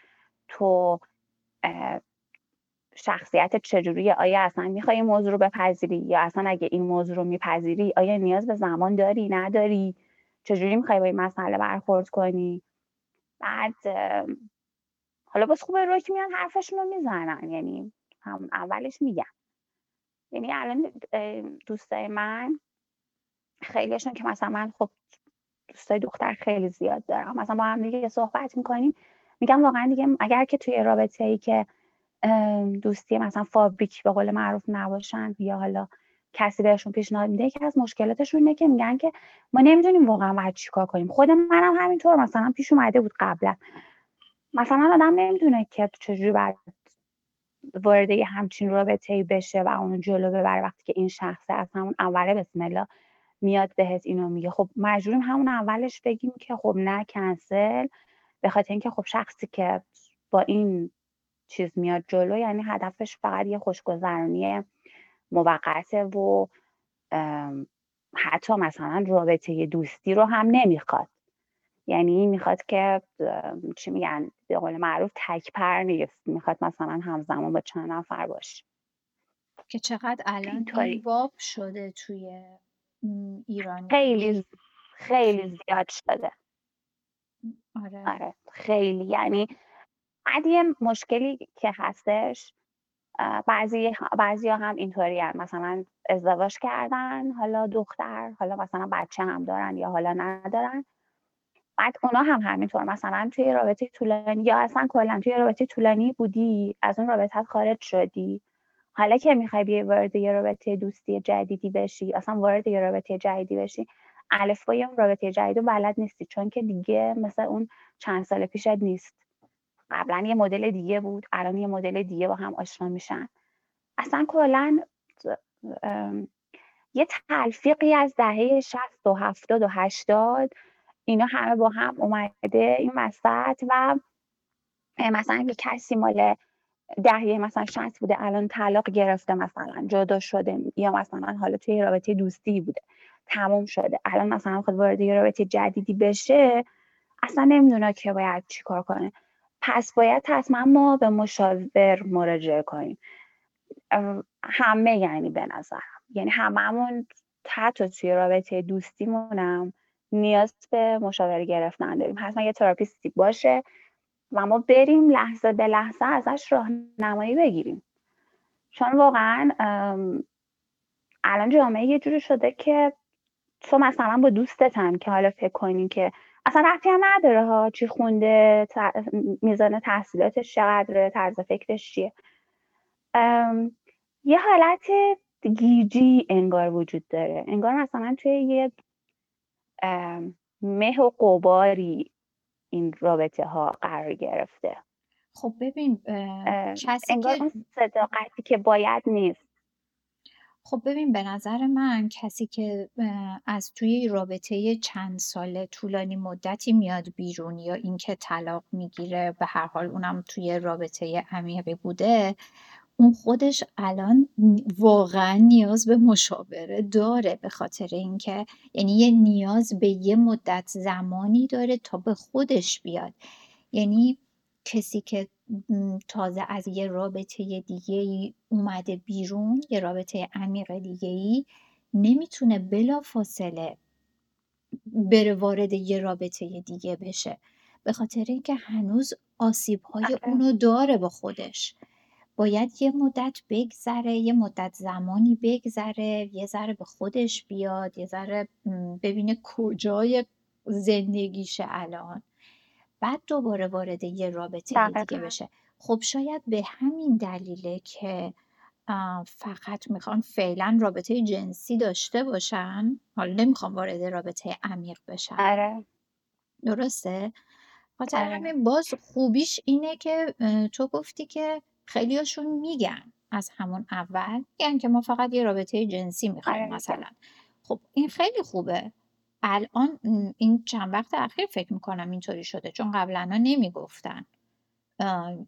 Speaker 2: تو شخصیت چجوریه آیا اصلا می‌خوای این موضوع رو بپذیری؟ یا اصلا اگه این موضوع رو میپذیری آیا نیاز به زمان داری؟ نداری؟ چجوری می‌خوای با این مسئله برخورد کنی؟ بعد حالا باز خوبه روی میان حرفشون رو می‌زنن. یعنی همون اولش میگم. یعنی الان دوستای من خیلیشون که مثلا من خب دوستای دختر خیلی زیاد دارم. مثلا با هم دیگه صحبت می‌کنیم میگم واقعا دیگه اگر که توی رابطه ای که دوستی مثلا فابریک به قول معروف نباشن یا حالا کسی بهشون پیشنهاد میده یکی از مشکلاتشون اینه که میگن که ما نمی‌دونیم واقعا باید چیکار کنیم. خود منم همینطور مثلا پیش اومده بود قبلا. مثلا آدم نمی‌دونه که چجوری باید وارد همچین رابطه ای بشه و اونو جلو ببره وقتی که این شخص از همون اوله بسم الله میاد بهت اینو میگه. خب مجبوریم همون اولش بگیم که خب نه کنسل به خاطر اینکه خب شخصی که با این چیز میاد جلو یعنی هدفش فقط یه خوشگذرانی موقته و حتی مثلا رابطه دوستی رو هم نمی‌خواد. یعنی می‌خواد که چی میگن به قول معروف تکپر نیست. می‌خواد مثلا همزمان با چند نفر باشه.
Speaker 1: که چقدر الان این باب شده توی ایران.
Speaker 2: خیلی خیلی زیاد شده.
Speaker 1: آره.
Speaker 2: آره خیلی. یعنی بعد یه مشکلی که هستش بعضی بعضی ها هم اینطوری مثلا ازدواج کردن حالا دختر حالا مثلا بچه هم دارن یا حالا ندارن. بعد اونا هم همینطور مثلا توی رابطه طولانی یا اصلا کلا توی رابطه طولانی بودی از اون رابطه خارج شدی. حالا که می‌خوای بیای وارد یه رابطه دوستی جدیدی بشی اصلا وارد یه رابطه جدیدی بشی الفبای اون رابطه جدید رو بلد نیستی چون که دیگه مثل اون چند سال پیشت نیست. قبلا یه مدل دیگه بود الان یه مدل دیگه با هم آشنا میشن. اصلا کلا یه تلفیقی از دهه 60 و 70 و 80 اینا همه با هم اومده این وسط و مثلا یه کسی مال دهه مثلا 60 بوده الان طلاق گرفته مثلا جدا شده یا مثلا حالا توی رابطه دوستی بوده تموم شده الان مثلا خود وارد یه رابطه جدیدی بشه اصلا نمی‌دونه که باید چیکار کنه. پس باید حتما ما به مشاور مراجعه کنیم. همه یعنی به نظرم. یعنی هممون حتی توی رابطه دوستیمونم. نیاز به مشاوره گرفتن داریم. حتما یه تراپیستی باشه و ما بریم لحظه به لحظه ازش راهنمایی بگیریم. چون واقعا الان جامعه یه جوری شده که تو مثلا با دوستتن که حالا فکر کنی که اصلا رفتی هم نداره ها چی خونده میزان تحصیلاتش چقدره طرز فکرش چیه. یه حالت گیجی انگار وجود داره. انگار مثلا توی یه مه و قباری این رابطه ها قرار گرفته.
Speaker 1: خب ببین
Speaker 2: کسی انگار که... اون صداقتی که باید نیست.
Speaker 1: خب ببین به نظر من کسی که از توی رابطه چند ساله طولانی مدتی میاد بیرون یا اینکه طلاق می‌گیره به هر حال اونم توی رابطه عمیقی بوده اون خودش الان واقعا نیاز به مشاوره داره به خاطر اینکه یعنی یه نیاز به یه مدت زمانی داره تا به خودش بیاد. یعنی کسی که تازه از یه رابطه دیگه ای اومده بیرون یه رابطه عمیق دیگه ای نمی‌تونه بلا فاصله بره وارد یه رابطه دیگه بشه. به خاطر اینکه هنوز آسیب های آره. اونو داره با خودش. باید یه مدت بگذره یه مدت زمانی بگذره یه ذره به خودش بیاد یه ذره ببینه کجای زندگیشه الان. بعد دوباره وارد یه رابطه دیگه بشه. خب شاید به همین دلیله که فقط می‌خوان فعلا رابطه جنسی داشته باشن حالا نمی‌خوان وارد رابطه عمیق بشن.
Speaker 2: آره.
Speaker 1: درسته؟ خاطر آره. همین باز خوبیش اینه که تو گفتی که خیلیاشون میگن از همون اول میگن که ما فقط یه رابطه جنسی می‌خوایم آره مثلا. خب این خیلی خوبه. الان این چند وقت اخیر فکر می‌کنم اینطوری شده چون قبلا نمی‌گفتن.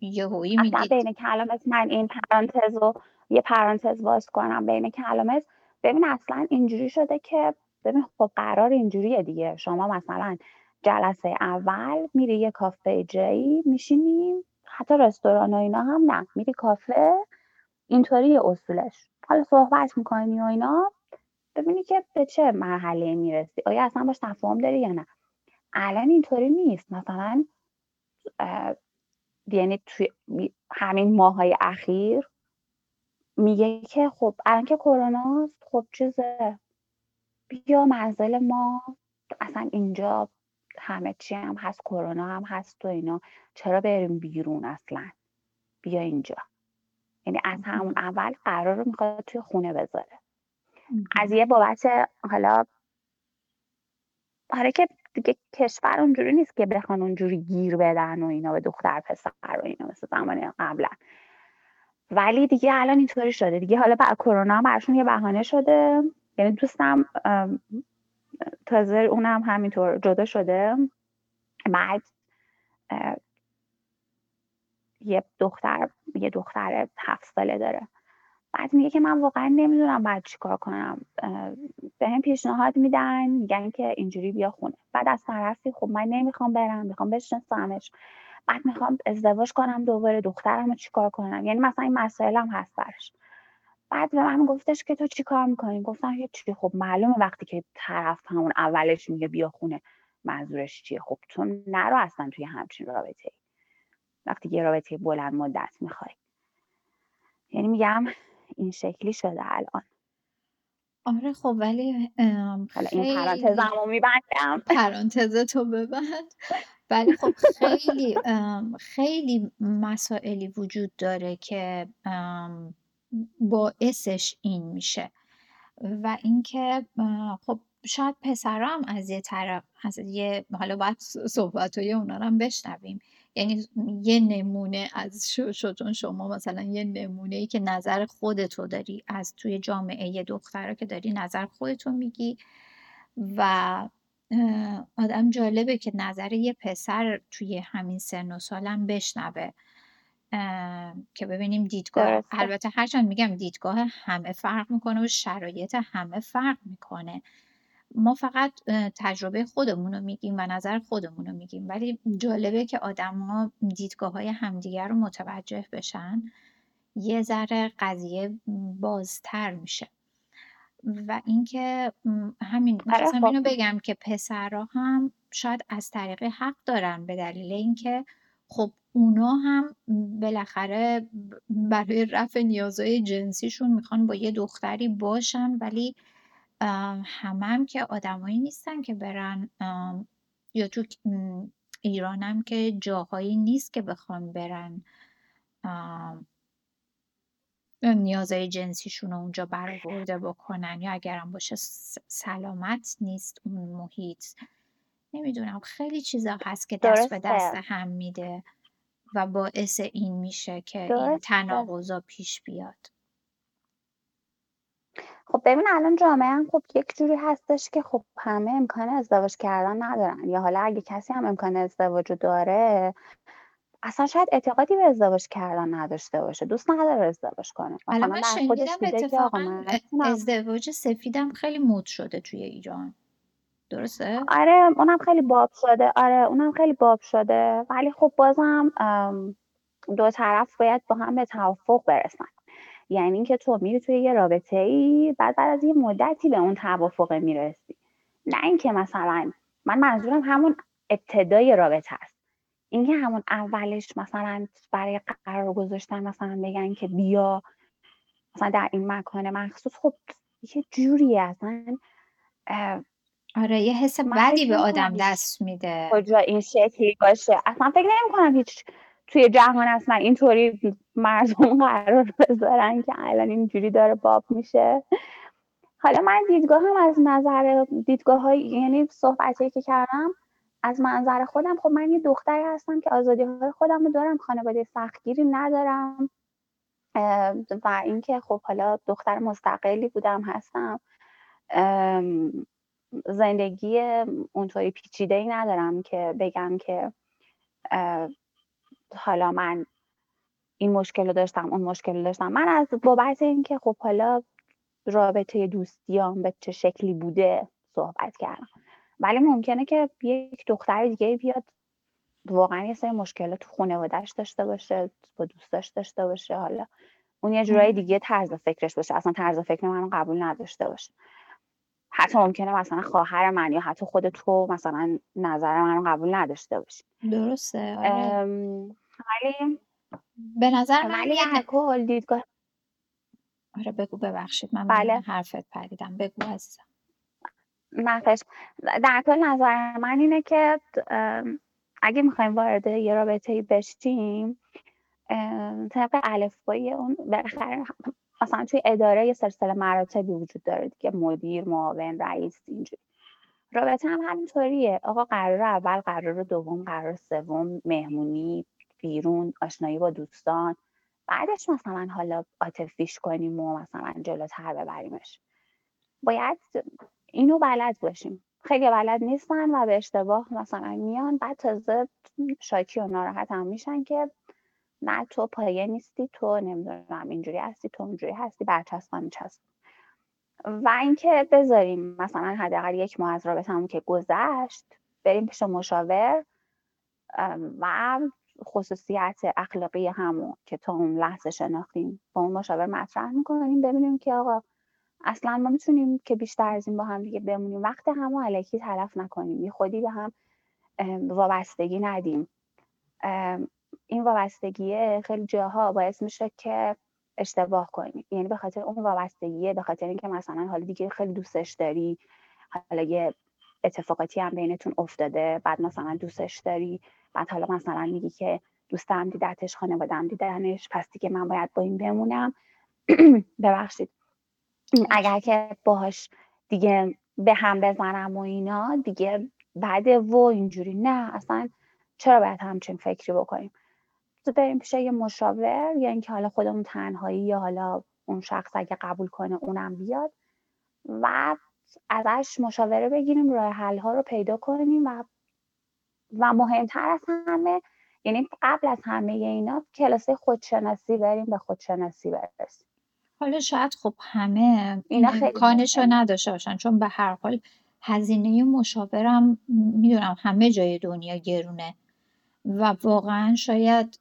Speaker 1: یهویی
Speaker 2: میگید بین کلامت من این پرانتز رو یه پرانتز باز کنم. بین کلامت ببین اصلا اینجوری شده که ببین خب قرار اینجوریه دیگه. شما مثلا جلسه اول میری یه کافه جایی میشینیم حتی رستوران و اینا هم نه. میری کافه اینطوری اصولش. حالا صحبت می‌کنی و اینا ببینی که به چه مرحله می‌رسی. آیا اصلا باش تفاهم داری یا نه؟ الان اینطوری نیست. مثلا یعنی توی همین ماهای اخیر میگه که خب الان که کروناست خب چیزه. بیا منزل ما اصلا اینجا همه چی هم هست کرونا هم هست و اینا. چرا بریم بیرون اصلا؟ بیا اینجا. یعنی از همون اول قرار رو می‌خواد توی خونه بذاره. از یه بابت حالا حالا که دیگه کشور اونجوری نیست که بخوان اونجوری گیر بدن و اینا به دختر پسر و اینا مثل زمان قبلا. ولی دیگه الان اینطوری شده. دیگه حالا بعد کرونا برشون یه بهانه شده. یعنی دوستم تازه اونم همینطور جدا شده. بعد یه دختر یه دختر هفت ساله داره. بعد میگه که من واقعا نمی‌دونم بعد چیکار کنم. به هم پیشنهاد میدن میگن که اینجوری بیا خونه. بعد از طرفی خب من نمی‌خوام برم می‌خوام بشناسمش. بعد می‌خوام ازدواج کنم دوباره دخترم رو چیکار کنم؟ یعنی مثلا این مسائلم هست برش بعد به من گفتش که تو چی کار می‌کنی؟ گفتم چی. خب معلومه وقتی که طرف همون اولش میگه بیا خونه منظورش چیه؟ خب تو نرو اصلا توی همچین رابطه ای وقتی یه رابطه بلند مدت می‌خوای. یعنی میگم این شکلی شده الان.
Speaker 1: آره خب ولی
Speaker 2: حالا این پرانتزم رو میبندم.
Speaker 1: پرانتز تو ببند. ولی خب خیلی خیلی مسائلی وجود داره که باعثش این میشه. و اینکه خب شاید پسرا هم از یه طرف از یه حالا باید صحبت های اونا رو هم بشنویم. یعنی یه نمونه از شو شما مثلا یه نمونه ای که نظر خودتو داری از توی جامعه یه دختره که داری نظر خودتو میگی. و آدم جالبه که نظر یه پسر توی همین سن و سالم بشنوه. که ببینیم دیدگاه البته هرچند میگم دیدگاه همه فرق می‌کنه و شرایط همه فرق می‌کنه. ما فقط تجربه خودمون رو میگیم و نظر خودمون رو میگیم ولی جالبه که ها دیدگاه های همدیگر رو متوجه بشن یه ذره قضیه بازتر میشه. و اینکه همین آره، می‌خواستم اینو خب. بگم که پسرها هم شاید از طریق حق دارن به دلیل اینکه خب اونا هم بالاخره برای رفع نیازهای جنسیشون می‌خوان با یه دختری باشن ولی همه هم که آدمایی نیستن که برن یا تو ایرانم که جاهایی نیست که بخوان برن نیازهای جنسیشون رو اونجا برآورده بکنن یا اگرم باشه سلامت نیست اون محیط. نمی‌دونم خیلی چیزا هست که دست به دست هم میده و باعث این میشه که این تناقضا پیش بیاد.
Speaker 2: خب ببین الان جامعه هم خب یک جوری هستش که خب همه امکان ازدواج کردن ندارن یا حالا اگه کسی هم امکان ازدواج داره اصلا شاید اعتقادی به ازدواج کردن نداشته باشه. دوست نداره ازدواج کنه.
Speaker 1: مثلا من شنیدم اتفاقا ازدواج سفیدم خیلی مود شده توی ایران. درسته؟
Speaker 2: آره اونم خیلی باب شده. آره اونم خیلی باب شده. ولی خب بازم دو طرف باید با هم به توافق برسن. یعنی اینکه تو میری توی یه رابطه ای بعد بعد از یه مدتی به اون توافق می‌رسی. نه اینکه مثلا من منظورم همون ابتدای رابطه است. اینکه همون اولش مثلا برای قرار گذاشتن مثلا بگن که بیا مثلا در این مکان مخصوص خب یه جوری اصلا
Speaker 1: آره یه حس بدی به آدم دست میده.
Speaker 2: کجا این شکلی باشه. اصلا فکر نمی کنم هیچ توی جهان اصلا اینطوری مردم قرار بذارن که الان اینجوری داره باب میشه. حالا من دیدگاه هم از نظر دیدگاه های یعنی صحبتی که کردم از منظر خودم خب من یه دختری هستم که آزادی های خودم رو دارم خانواده سختگیری ندارم. و اینکه خب حالا دختر مستقلی بودم هستم. زندگی اونطوری پیچیده ای ندارم که بگم که حالا من این مشکل رو داشتم اون مشکل رو داشتم. من از بابت اینکه خب حالا رابطه دوستیام به چه شکلی بوده صحبت کردم. ولی ممکنه که یک دختر دیگه بیاد واقعا یه سری مشکلات تو خانوادهش داشته باشه با دوستاش داشته باشه حالا اون یه جورای دیگه طرز فکرش باشه. اصلا طرز فکر من قبول نداشته باشه. حتی ممکنه مثلا خواهر من یا حتی خود تو مثلا نظر من قبول نداشته باشی.
Speaker 1: درسته آره.
Speaker 2: ولی
Speaker 1: به نظر من
Speaker 2: یه کل دیدگاه.
Speaker 1: آره بگو ببخشید. من بله. حرفت پریدم. بگو عزیزم.
Speaker 2: نفش در کل نظر من اینه که اگه می‌خوایم وارد یه رابطه بشیم طبق الفبای اون بالاخره مثلا توی اداره یه سلسله مراتبی وجود داره که مدیر معاون رئیس اینجوری. رابطه هم همینطوریه. آقا قرار اول قرار دوم قرار سوم مهمونی بیرون آشنایی با دوستان. بعدش مثلا حالا عاطفیش کنیم و مثلا جلوتر ببریمش. باید اینو بلد باشیم. خیلی بلد نیستن و به اشتباه مثلا میان. بعد تازه شاکی و ناراحت هم میشن که نه تو پایه نیستی تو نمی‌دونم اینجوری هستی تو اونجوری هستی برچسب میچسب. و اینکه بذاریم مثلا حداقل یک ماه از رابطمون که گذشت بریم پیش مشاور و خصوصیت اخلاقی همون که تا اون لحظه شناختیم. با اون مشاور مطرح می‌کنیم ببینیم که آقا اصلا ما می‌تونیم که بیشتر از این با هم دیگه بمونیم. وقت همو علکی تلف نکنیم. یه خودی به هم وابستگی ندیم. این وابستگیه خیلی جاها باعث میشه که اشتباه کنیم یعنی به خاطر اون وابستگیه به خاطر اینکه مثلا حالا دیگه خیلی دوستش داری حالا یه اتفاقاتی هم بینتون افتاده بعد مثلا دوستش داری بعد حالا مثلا میگی که دوستم دیدتش خانوادم دیدنش پس دیگه من باید با این بمونم. ببخشید. اگر که باهاش دیگه به هم بزنم و اینا دیگه بعد و اینجوری نه اصلا چرا باید همچین فکری بکنیم؟ بریم پیش یه مشاور یا اینکه حالا خودمون تنهایی یا حالا اون شخص اگه قبول کنه اونم بیاد و ازش مشاوره بگیریم راه حل ها رو پیدا کنیم و و مهمتر از همه یعنی قبل از همه اینا کلاسه خودشناسی بریم به خودشناسی برسیم.
Speaker 1: حالا شاید خب همه این امکانش رو نداشته باشن چون به هر حال هزینه مشاورم می‌دونم همه جای دنیا گرونه. و واقعا شاید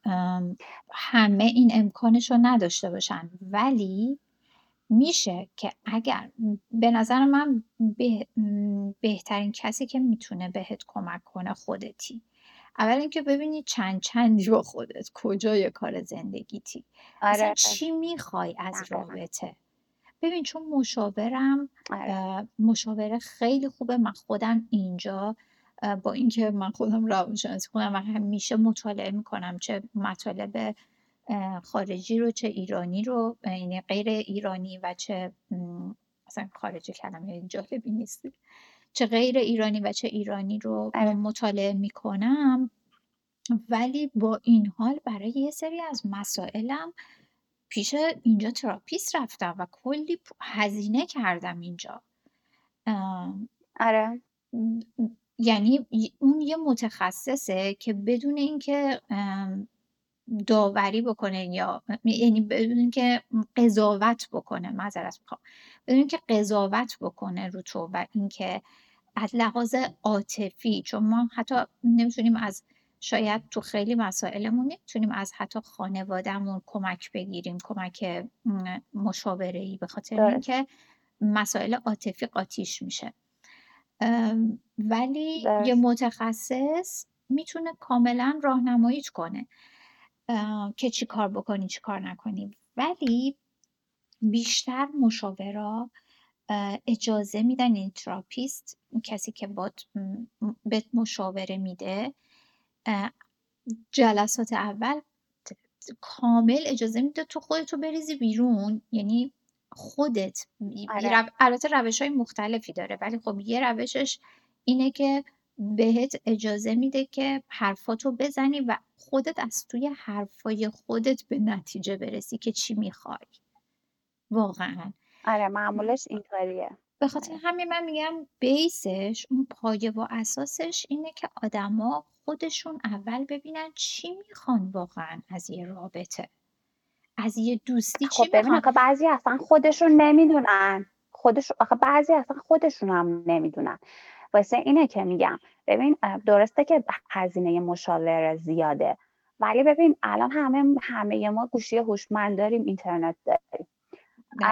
Speaker 1: همه این امکانش رو نداشته باشن. ولی میشه که اگر به نظر من بهترین کسی که می‌تونه بهت کمک کنه خودتی. اول اینکه ببینی چند چندی با خودت کجای کار زندگیتی. آره. چی می‌خوای از رابطه؟ ببین چون مشاورم آره. مشاوره خیلی خوبه. من خودم اینجا با اینکه من خودم روانشناسی خودم و همیشه مطالعه می‌کنم چه مطالب خارجی رو چه ایرانی رو یعنی غیر ایرانی و چه مثلا خارجی کلمه جالبی نیست. چه غیر ایرانی و چه ایرانی رو آره. مطالعه می‌کنم. ولی با این حال برای یه سری از مسائلم پیش اینجا تراپیست رفتم و کلی هزینه کردم اینجا.
Speaker 2: آره.
Speaker 1: یعنی اون یه متخصصه که بدون اینکه داوری بکنه یا یعنی بدون اینکه قضاوت بکنه معذرت می‌خوام. بدون اینکه قضاوت بکنه رو تو و اینکه از لحاظ عاطفی چون ما حتی نمی‌تونیم از شاید تو خیلی مسائلمون نمی‌تونیم از حتی خانوادهمون کمک بگیریم کمک مشاوره ای به خاطر اینکه مسائل عاطفی قاطیش میشه. ولی یه متخصص می‌تونه کاملا راهنماییت کنه که چی کار بکنی چی کار نکنی. ولی بیشتر مشاورا اجازه میدن این تراپیست کسی که بات به مشاوره میده جلسات اول کامل اجازه میده تو خودتو بریزی بیرون. یعنی خودت آره. البته روش های مختلفی داره ولی خب یه روشش اینه که بهت اجازه میده که حرفاتو بزنی و خودت از توی حرفای خودت به نتیجه برسی که چی می‌خوای. واقعا.
Speaker 2: آره معمولش اینطوریه.
Speaker 1: به خاطر آره. همین من میگم بیسش اون پایه و اساسش اینه که آدما خودشون اول ببینن چی می‌خوان واقعا از یه رابطه. از یه دوستی
Speaker 2: خب
Speaker 1: چی ببین
Speaker 2: آخه بعضی اصلا خودشون نمی‌دونن. خودش آخه بعضی اصلا خودشون هم نمی‌دونن. واسه اینه که میگم. ببین درسته که هزینه مشاوره زیاده. ولی ببین الان همه همه ما گوشی هوشمند داریم اینترنت داریم.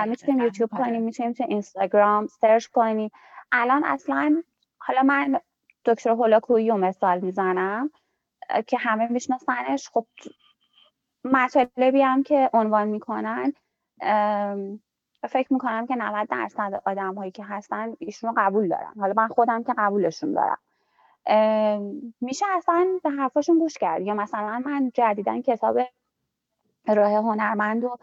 Speaker 2: می‌تونیم یوتیوب آره. کنیم می‌تونیم تو اینستاگرام سرچ کنیم. الان اصلا حالا من دکتر هولاکویی رو مثال می‌زنم که همه میشناسنش. خب مطالبی هم که عنوان می‌کنن فکر می‌کنم که 90 درصد آدم هایی که هستن ایشون رو قبول دارن. حالا من خودم که قبولشون دارم. میشه اصلا به حرفاشون گوش کرد. یا مثلا من جدیدن کتاب راه هنرمند رو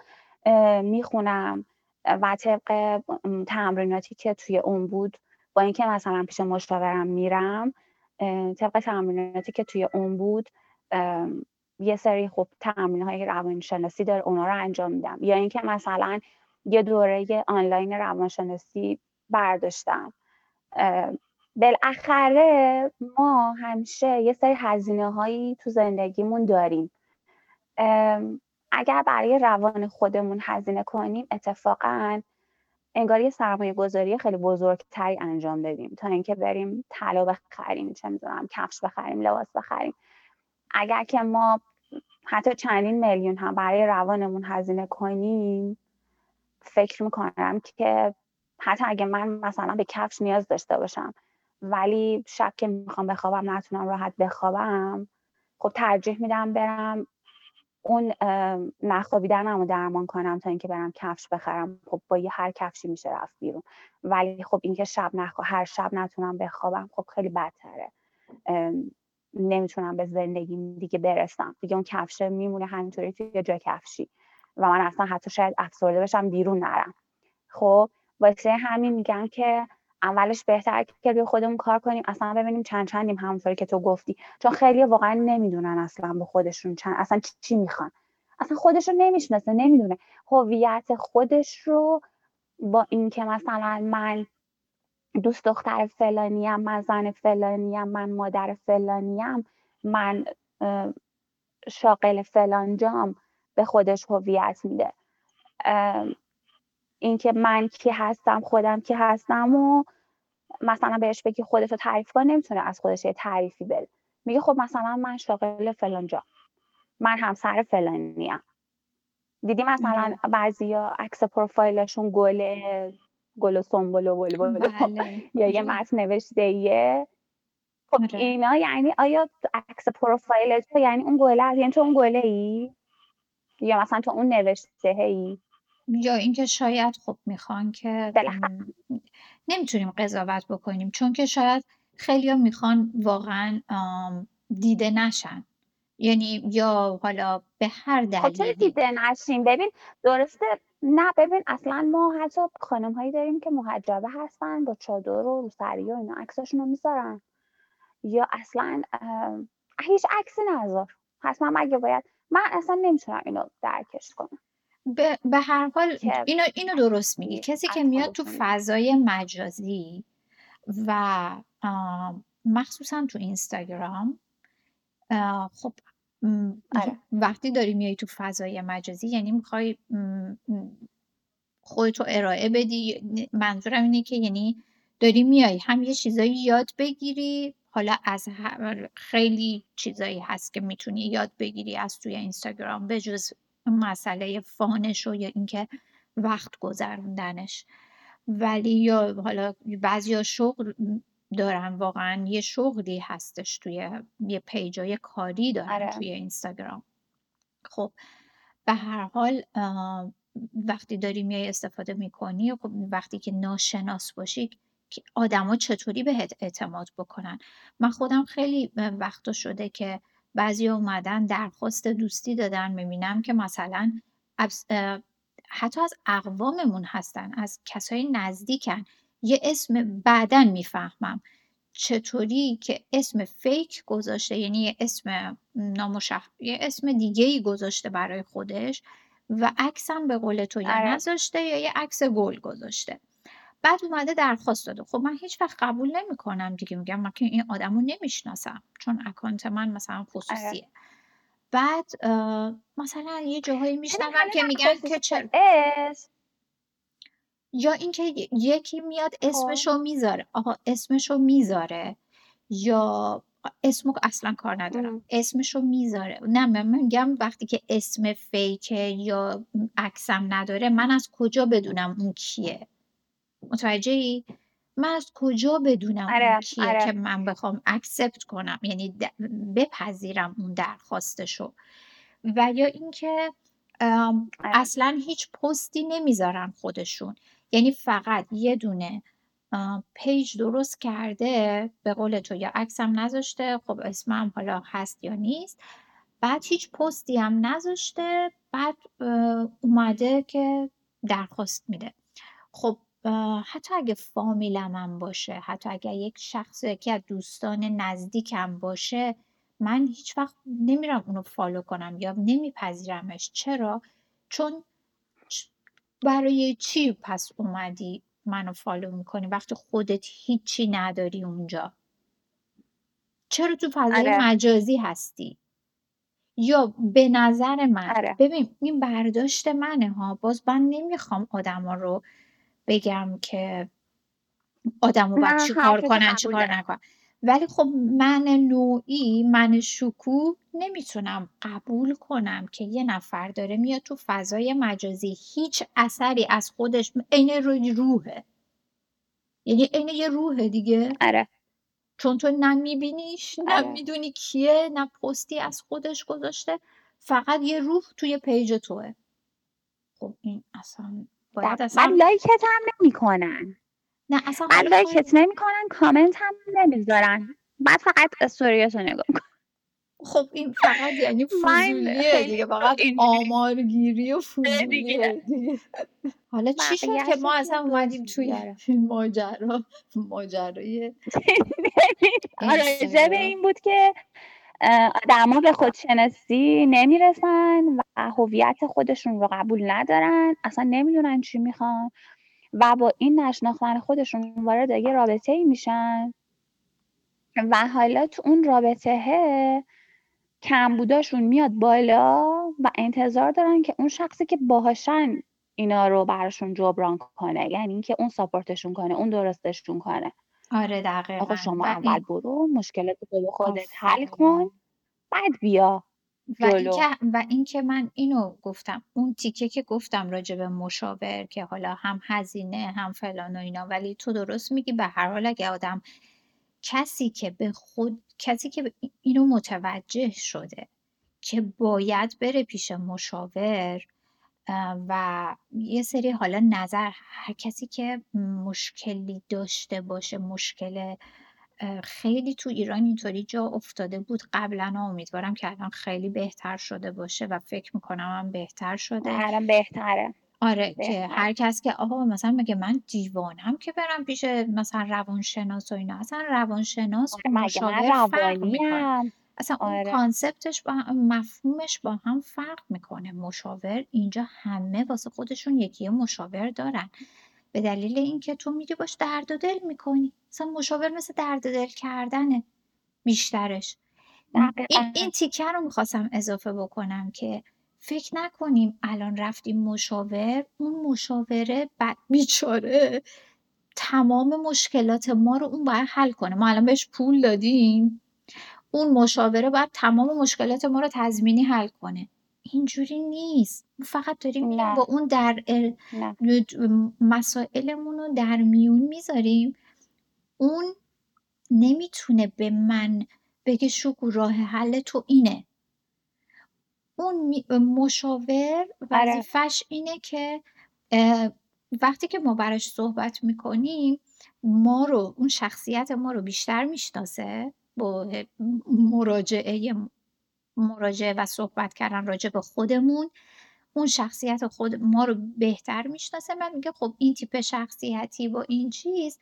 Speaker 2: می‌خونم و طبق تمریناتی که توی اون بود با اینکه مثلا پیش مشاورم میرم طبق تمریناتی که توی اون بود یه سری خب تمرین های روانشناسی داره اونا رو انجام میدم. یا اینکه مثلا یه دوره آنلاین روانشناسی برداشتم. بالاخره ما همیشه یه سری هزینه هایی تو زندگیمون داریم. اگر برای روان خودمون هزینه کنیم اتفاقا انگار یه سرمایه گذاری خیلی بزرگتری انجام بدیم تا اینکه بریم طلا بخریم چه می‌دونم کفش بخریم لباس بخریم. اگر که ما حتی چندین میلیون هم برای روانمون هزینه کنیم فکر می‌کنم که حتی اگه من مثلا به کفش نیاز داشته باشم ولی شب که می‌خوام بخوابم نتونم راحت بخوابم خب ترجیح میدم برم اون نخوابیدنم رو درمان کنم تا اینکه برم کفش بخرم. خب با یه هر کفشی میشه رفت بیرون. ولی خب اینکه شب نخوا هر شب نتونم بخوابم خب خیلی بدتره. نمی‌تونم به زندگی دیگه برسم. دیگه اون کفشه میمونه همینطوری توی جای کفشی. و من اصلا حتی شاید افسرده بشم بیرون نرم. خب واسه همین میگم که اولش بهتر که روی خودمون کار کنیم. اصلا ببینیم چند چندیم همونطوری که تو گفتی. چون خیلی واقعا نمی‌دونن اصلا به خودشون چند اصلا چی می‌خوان. اصلا خودش رو نمی‌شناسه نمی‌دونه. هویت خودش رو با اینکه مثلا من دوست دختر فلانیم من زن فلانیم من مادر فلانیم من شاغل فلانجام به خودش هویت میده. اینکه من کی هستم خودم کی هستم و مثلا بهش بگی خودتو تعریف کن نمی‌تونه از خودش یه تعریفی بده. میگه خب مثلا من شاغل فلانجا من همسر فلانیم. دیدی مثلا بعضیا عکس پروفایلشون گله گل و سنبل و بلبل بله. یا یه متن نوشته ایه خب آره. اینا یعنی آیا عکس پروفایل تو یعنی اون گله یعنی تو اون گله ای یا مثلا تو اون نوشته ای
Speaker 1: یا اینکه شاید خب می‌خوان که نمی‌تونیم قضاوت بکنیم چون که شاید خیلی می‌خوان واقعا دیده نشن. یعنی یا حالا به هر
Speaker 2: خب دلیلی. دیده نشیم ببین درسته نه ببین اصلا ما حتی خانم هایی داریم که محجبه هستن با چادر و روسری و اینا عکساشون رو می‌ذارن. یا اصلا هیچ عکسی نذار. حتما مگه باید من اصلا نمی‌تونم اینو درکش کنم.
Speaker 1: به, به هر حال اینو, اینو درست میگی. کسی که میاد تو فضای مجازی و مخصوصا تو اینستاگرام خب آره. وقتی داری میای تو فضای مجازی یعنی می‌خوای خودتو ارائه بدی منظورم اینه که یعنی داری میای هم یه چیزایی یاد بگیری حالا از خیلی چیزایی هست که می‌تونی یاد بگیری از توی اینستاگرام به جز مسئله فانش و یا اینکه وقت گذروندنش ولی یا حالا بعضی شغل دارن واقعا یه شغلی هستش توی یه پیجای کاری دارن آره. توی اینستاگرام خب به هر حال وقتی داری میای استفاده می‌کنی خب وقتی که ناشناس باشی که آدما چطوری بهت اعتماد بکنن من خودم خیلی وقتا شده که بعضی اومدن درخواست دوستی دادن می‌بینم که مثلا حتی از اقواممون هستن از کسای نزدیکن یه اسم بعدا می‌فهمم. چطوری که اسم فیک گذاشته یعنی یه اسم نامشخ یه اسم دیگه ای گذاشته برای خودش و عکسم به قول تو یا آره. نذاشته یا یه عکس گل گذاشته. بعد اومده درخواست داده. خب من هیچ وقت قبول نمی‌کنم دیگه. میگم من که این آدمو نمی‌شناسم. چون اکانت من مثلا آره. خصوصیه بعد مثلا یه جاهایی میشنوم که میگن که چرا یا اینکه یکی میاد خب. اسمشو می‌ذاره. آقا اسمشو می‌ذاره. یا اسمو اصلا کار ندارم. اسمشو می‌ذاره. نه من میگم وقتی که اسم فیکه یا عکسم نداره من از کجا بدونم اون کیه؟ متوجه ای؟ من از کجا بدونم اون آره، کیه آره. که من بخوام accept کنم؟ یعنی بپذیرم اون درخواستشو. و یا اینکه آره. اصلا هیچ پستی نمی‌ذارن خودشون. یعنی فقط یه دونه page درست کرده به قول تو یا عکسم نذاشته خب اسمم حالا هست یا نیست. بعد هیچ پستی هم نذاشته بعد اومده که درخواست میده. خب حتی اگه فامیلم هم باشه حتی اگه یک شخص یکی از دوستان نزدیکم باشه من هیچ وقت نمیرم اونو follow کنم یا نمیپذیرمش. چرا؟ چون برای چی پس اومدی منو follow می‌کنی وقتی خودت هیچی نداری اونجا؟ چرا تو فضای آره. مجازی هستی؟ یا به نظر من آره. ببین این برداشت منه ها. باز من نمی‌خوام آدما رو بگم که آدمو باید چی کار کنن چی کار نکنن. ولی خب من نوعی من شکوه نمی‌تونم قبول کنم که یه نفر داره میاد تو فضای مجازی هیچ اثری از خودش عین روحه. یعنی عین یه روحه دیگه.
Speaker 2: آره.
Speaker 1: چون تو نه میبینیش نه آره. می‌دونی کیه نه پستی از خودش گذاشته فقط یه روح توی page توه. خب این اصلا باید اصلا
Speaker 2: من لایکت هم نمی‌کنن.
Speaker 1: نه اصلا
Speaker 2: من لایکت نمی‌کنن کامنت هم نمی‌ذارن. بعد فقط استوریاتو نگاه کن
Speaker 1: خب این فقط یعنی فضولیه دیگه فقط آمارگیری و فضولیه دیگه. حالا چی شد که ما اصلا اومدیم توی این ماجرا ماجرای
Speaker 2: به این بود که آدما به خودشناسی نمی‌رسن و هویت خودشون رو قبول ندارن. اصلا نمی‌دونن چی می‌خوان. و با این نشناختن خودشون وارد یه رابطه ای میشن. و حالا تو اون رابطه کمبوداشون میاد بالا و انتظار دارن که اون شخصی که باهاشن اینا رو براشون جبران کنه. یعنی اینکه اون ساپورتشون کنه اون درستشون کنه.
Speaker 1: آره دقیقا.
Speaker 2: آقا شما اول برو مشکلات رو خودت حل کن بعد بیا.
Speaker 1: و اینکه و اینکه من اینو گفتم اون تیکه که گفتم راجع به مشاور که حالا هم هزینه هم فلان و اینا ولی تو درست میگی به هر حال اگه آدم کسی که به خود کسی که اینو متوجه شده که باید بره پیش مشاور و یه سری حالا نظر هر کسی که مشکلی داشته باشه مشکل خیلی تو ایران اینطوری جا افتاده بود. قبلا امیدوارم که الان خیلی بهتر شده باشه و فکر می‌کنم هم بهتر شده.
Speaker 2: الان بهتره.
Speaker 1: آره که هر کس که آقا مثلا میگه من دیوانم که برم پیش مثلا روانشناس و اینا؟ اصلا روانشناس
Speaker 2: آره مشاور
Speaker 1: اصلا آره. اون کانسپتش با هم مفهومش با هم فرق می‌کنه. مشاور اینجا همه واسه خودشون یکی مشاور دارن. به دلیل اینکه تو میری باش درد و دل می‌کنی. مثلا مشاور مثل درد دل کردنه بیشترش. این, این تیکه رو می‌خواستم اضافه بکنم که فکر نکنیم الان رفتیم مشاور اون مشاوره بعد بیچاره. تمام مشکلات ما رو اون باید حل کنه. ما الان بهش پول دادیم. اون مشاوره باید تمام مشکلات ما رو تضمینی حل کنه. اینجوری نیست. فقط داریم با اون در مسائلمون رو در میون می‌ذاریم. اون نمی‌تونه به من بگه شکو راه حل تو اینه. اون مشاور آره. وظیفش اینه که وقتی که ما براش صحبت می‌کنیم ما رو اون شخصیت ما رو بیشتر می‌شناسه با مراجعه مراجعه و صحبت کردن راجع به خودمون اون شخصیت خود ما رو بهتر می‌شناسه. من میگه خب این تیپ شخصیتی با این چیز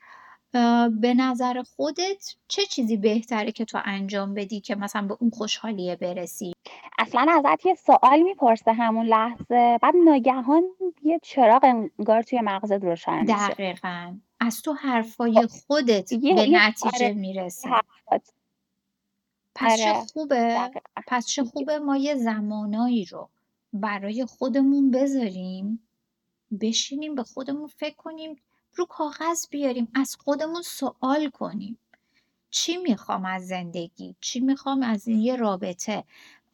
Speaker 1: به نظر خودت چه چیزی بهتره که تو انجام بدی که مثلا به اون خوشحالیه برسی؟
Speaker 2: اصلا ازت یه سوال می‌پرسه همون لحظه. بعد ناگهان یه چراغ انگار توی مغزت روشن میشه.
Speaker 1: دقیقا. از تو حرفای خب، خودت به نتیجه آره می‌رسه پس چه آره، خوبه؟ پس چه خوبه ما یه زمانایی رو برای خودمون بذاریم بشینیم به خودمون فکر کنیم رو کاغذ بیاریم از خودمون سوال کنیم. چی می‌خوام از زندگی؟ چی می‌خوام از این یه رابطه؟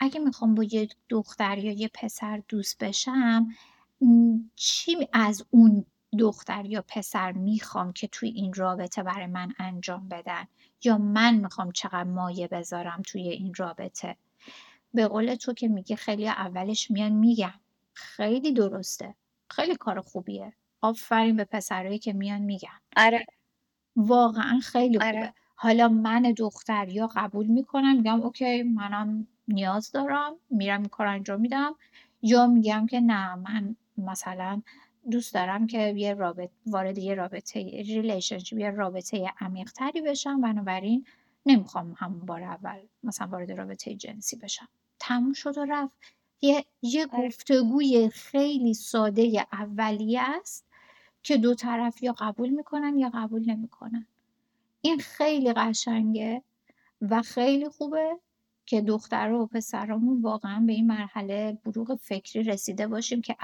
Speaker 1: اگه می‌خوام با یه دختر یا یه پسر دوست بشم چی از اون دختر یا پسر می‌خوام که توی این رابطه برای من انجام بدن یا من می‌خوام چقدر مایه بذارم توی این رابطه؟ به قول تو که میگه خیلی اولش میان میگن. خیلی درسته. خیلی کار خوبیه. آفرین به پسرایی که میان میگن.
Speaker 2: آره.
Speaker 1: واقعا خیلی خوبه. آره. حالا من دختر یا قبول می‌کنم میگم okay منم نیاز دارم میرم این کار انجام میدم. یا میگم که نه من مثلا دوست دارم که یه رابط وارد یه رابطه relationship یه رابطه عمیق تری بشم. بنابراین نمی‌خوام همون بار اول مثلا وارد رابطه جنسی بشم. تموم شد و رفت. یه, یه
Speaker 2: آره.
Speaker 1: گفتگوی خیلی ساده اولیه است که دو طرف یا قبول می‌کنن یا قبول نمی‌کنن. این خیلی قشنگه و خیلی خوبه که دختر و پسرامون واقعا به این مرحله بروغ فکری رسیده باشیم که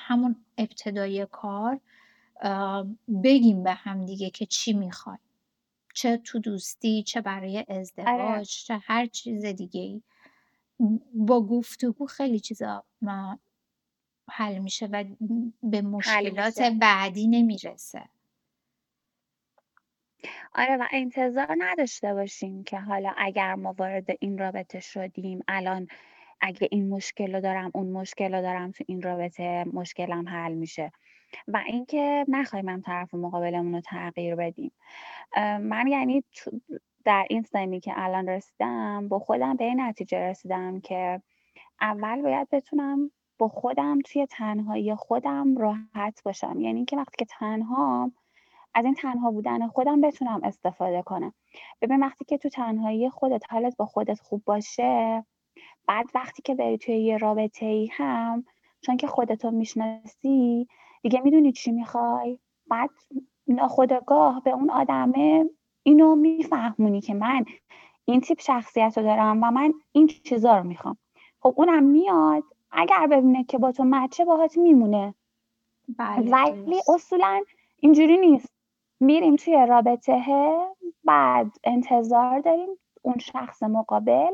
Speaker 1: همون ابتدای کار بگیم به هم دیگه که چی می‌خوای. چه تو دوستی چه برای
Speaker 2: آره.
Speaker 1: ازدواج چه هر چیز دیگه ای با گفتگو خیلی چیزا حل میشه و به مشکلات بعدی نمی‌رسه.
Speaker 2: آره و انتظار نداشته باشیم که حالا اگر ما وارد این رابطه شدیم الان اگه این مشکل رو دارم اون مشکل رو دارم تو این رابطه مشکلم حل میشه. و اینکه نخوایم هم طرف مقابلمون رو تغییر بدیم. من یعنی در این سنی که الان رسیدم با خودم به این نتیجه رسیدم که اول باید بتونم با خودم توی تنهایی خودم راحت باشم. یعنی اینکه وقتی که تنها از این تنها بودن خودم بتونم استفاده کنم. ببین وقتی که تو تنهایی خودت حالت با خودت خوب باشه بعد وقتی که بری توی یه رابطه ای هم چون که خودتو می‌شناسی دیگه می‌دونی چی می‌خوای. بعد ناخداگاه به اون آدمه اینو میفهمونی که من این تیپ شخصیت رو دارم و من این چیزا رو می‌خوام. خب اونم میاد اگر ببینه که با تو مچه باهات میمونه.
Speaker 1: بله
Speaker 2: ولی اصولا اینجوری نیست. میریم توی رابطه بعد انتظار داریم اون شخص مقابل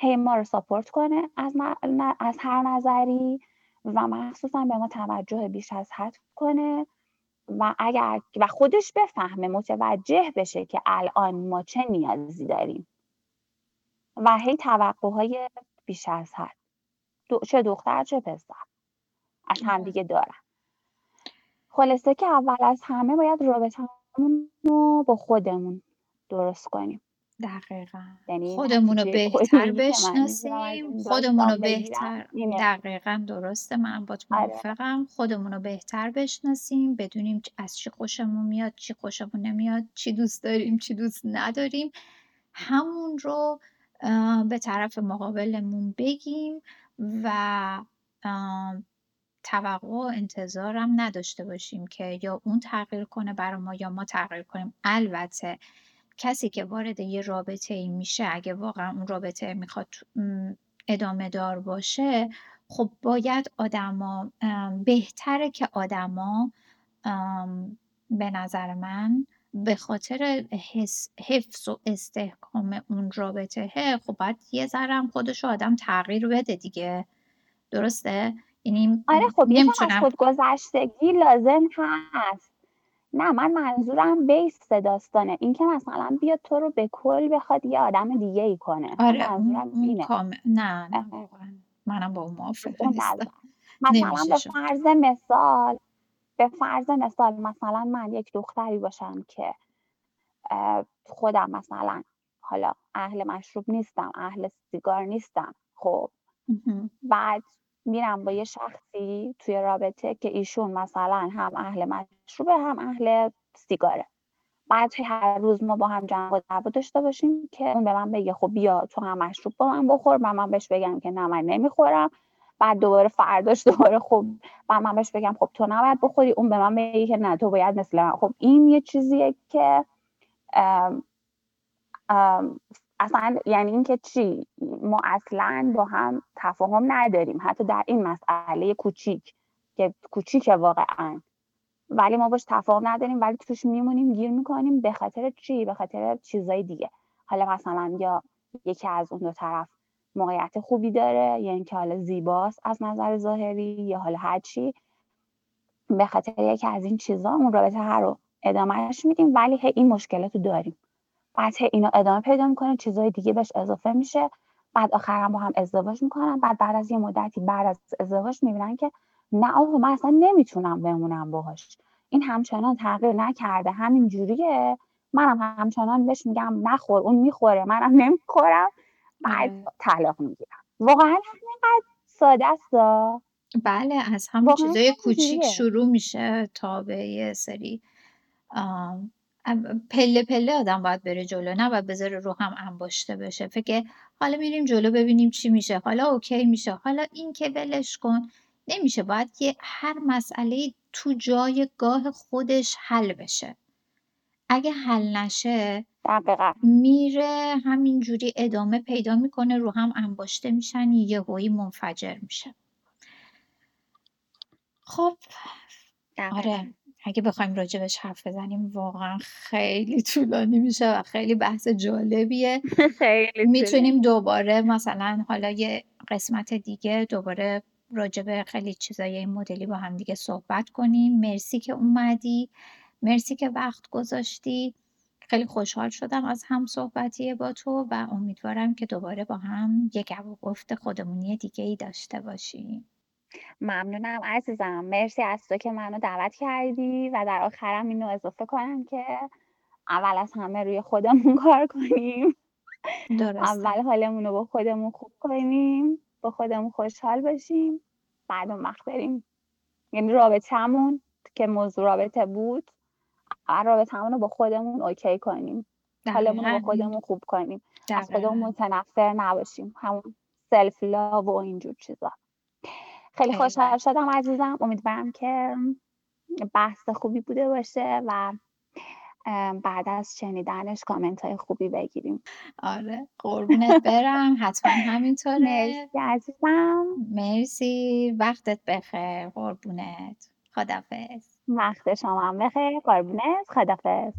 Speaker 2: هی ما رو ساپورت کنه از, از هر نظری و مخصوصا به ما توجه بیش از حد کنه و اگر و خودش بفهمه متوجه بشه که الان ما چه نیازی داریم و هی توقع های بیش از حد. چه دختر چه پسر. از همدیگه دارن. خلاصه که اول از همه باید رابطمون رو با خودمون درست کنیم.
Speaker 1: دقیقا. یعنی خودمون رو بهتر بشناسیم خودمون رو بهتر. دقیقا درسته من با تو آره. موافقم. خودمون رو بهتر بشناسیم بدونیم از چی خوشمون میاد چی خوشمون نمیاد چی دوست داریم چی دوست نداریم. همون رو به طرف مقابلمون بگیم و توقع و انتظارم نداشته باشیم که یا اون تغییر کنه برای ما یا ما تغییر کنیم. البته کسی که وارد یه رابطه ای میشه اگه واقعا اون رابطه می‌خواد ادامه دار باشه خب باید آدما بهتره که آدما به نظر من به خاطر حفظ و استحکام اون رابطه خب باید یه ذرم خودش آدم تغییر بده دیگه. درسته؟ یعنی
Speaker 2: آره خب نمی‌تونم خود گذشتگی لازم هست. نه من منظورم بیس داستانه. این که مثلا بیاد تو رو به کل بخواد یه آدم دیگه ای کنه
Speaker 1: آره منظورم اینه. نه نه منم با اون نیستم.
Speaker 2: مثلا به فرض مثال به فرض مثال مثلا من یک دختری باشم که خودم مثلا حالا اهل مشروب نیستم اهل سیگار نیستم خب. بعد میرم با یه شخصی توی رابطه که ایشون مثلا هم اهل مشروبه هم اهل سیگاره. بعد هر روز ما با هم جنگ و دعوا داشته باشیم که اون به من بگه خب بیا تو هم مشروب با من بخور. و من بهش بگم که نه من نمی‌خورم. بعد دوباره فرداش دوباره خب بعد من بهش بگم خب تو نباید بخوری. اون به من بگه که نه تو باید مثل من. خب این یه چیزیه که ام اصلا یعنی اینکه چی؟ ما اصلا با هم تفاهم نداریم حتی در این مسئله کوچیک که کوچیکه واقعا. ولی ما باش تفاهم نداریم ولی توش میمونیم گیر می‌کنیم به خاطر چی؟ به خاطر چیزای دیگه. حالا مثلا یا یکی از اون دو طرف موقعیت خوبی داره یا اینکه حالا زیباست از نظر ظاهری یا حالا هر چی. به خاطر یکی از این چیزا اون رابطه هر رو ادامهش میدیم ولی هی این مشکلات رو داریم. بعد اینا ادامه پیدا می‌کنه چیزهای دیگه بهش اضافه میشه. بعد آخرا با هم ازدواج می‌کنن. بعد بعد از یه مدتی بعد از ازدواج می‌بینن که نه آقا من اصلا نمی‌تونم بمونم باهاش. این همچنان تغییر نکرده. همین جوریه. منم همچنان بهش میگم نخور اون می‌خوره. منم نمی‌خورم. بعد آره. طلاق می‌گیرن واقعا اینقدر ساده است.
Speaker 1: بله از همون چیزای کوچیک شروع میشه تا به یه سری پله پله آدم باید بره جلو نه باید بذاره رو هم انباشته بشه فکر حالا میریم جلو ببینیم چی میشه. حالا اوکی میشه. حالا این که ولش کن. نمیشه. باید که هر مسئله تو جای گاه خودش حل بشه. اگه حل نشه
Speaker 2: دقیقا.
Speaker 1: میره همینجوری ادامه پیدا می‌کنه رو هم انباشته میشن یهویی منفجر میشه. خب آره. اگه بخوایم راجبش حرف بزنیم واقعا خیلی طولانی میشه و خیلی بحث جالبیه.
Speaker 2: خیلی
Speaker 1: می‌تونیم دوباره مثلا حالا یه قسمت دیگه دوباره راجب خیلی چیزای این مدلی با هم دیگه صحبت کنیم. مرسی که اومدی. مرسی که وقت گذاشتی. خیلی خوشحال شدم از هم صحبتی با تو و امیدوارم که دوباره با هم یک گفت خودمونی دیگه ای داشته باشیم.
Speaker 2: ممنونم عزیزم. مرسی از تو که منو دعوت کردی و در آخرم اینو اضافه کنم که اول از همه روی خودمون کار کنیم.
Speaker 1: درسته.
Speaker 2: اول حالمون رو با خودمون خوب کنیم با خودمون خوشحال باشیم بعد اون وقت بریم. یعنی رابطهمون که موضوع رابطه بود رابطهمون رو با خودمون okay کنیم. حالمون رو با خودمون خوب کنیم. از خودمون متنفر نباشیم. همون self love و اینجور چیزا. خیلی خوشحال شدم عزیزم. امیدوارم که بحث خوبی بوده باشه و بعد از شنیدنش کامنت های خوبی بگیریم.
Speaker 1: آره قربونت برم. حتما همینطوره.
Speaker 2: مرسی عزیزم.
Speaker 1: مرسی. وقتت بخیر. قربونت. خدافز
Speaker 2: وقت شما هم بخیر. قربونت. خدافز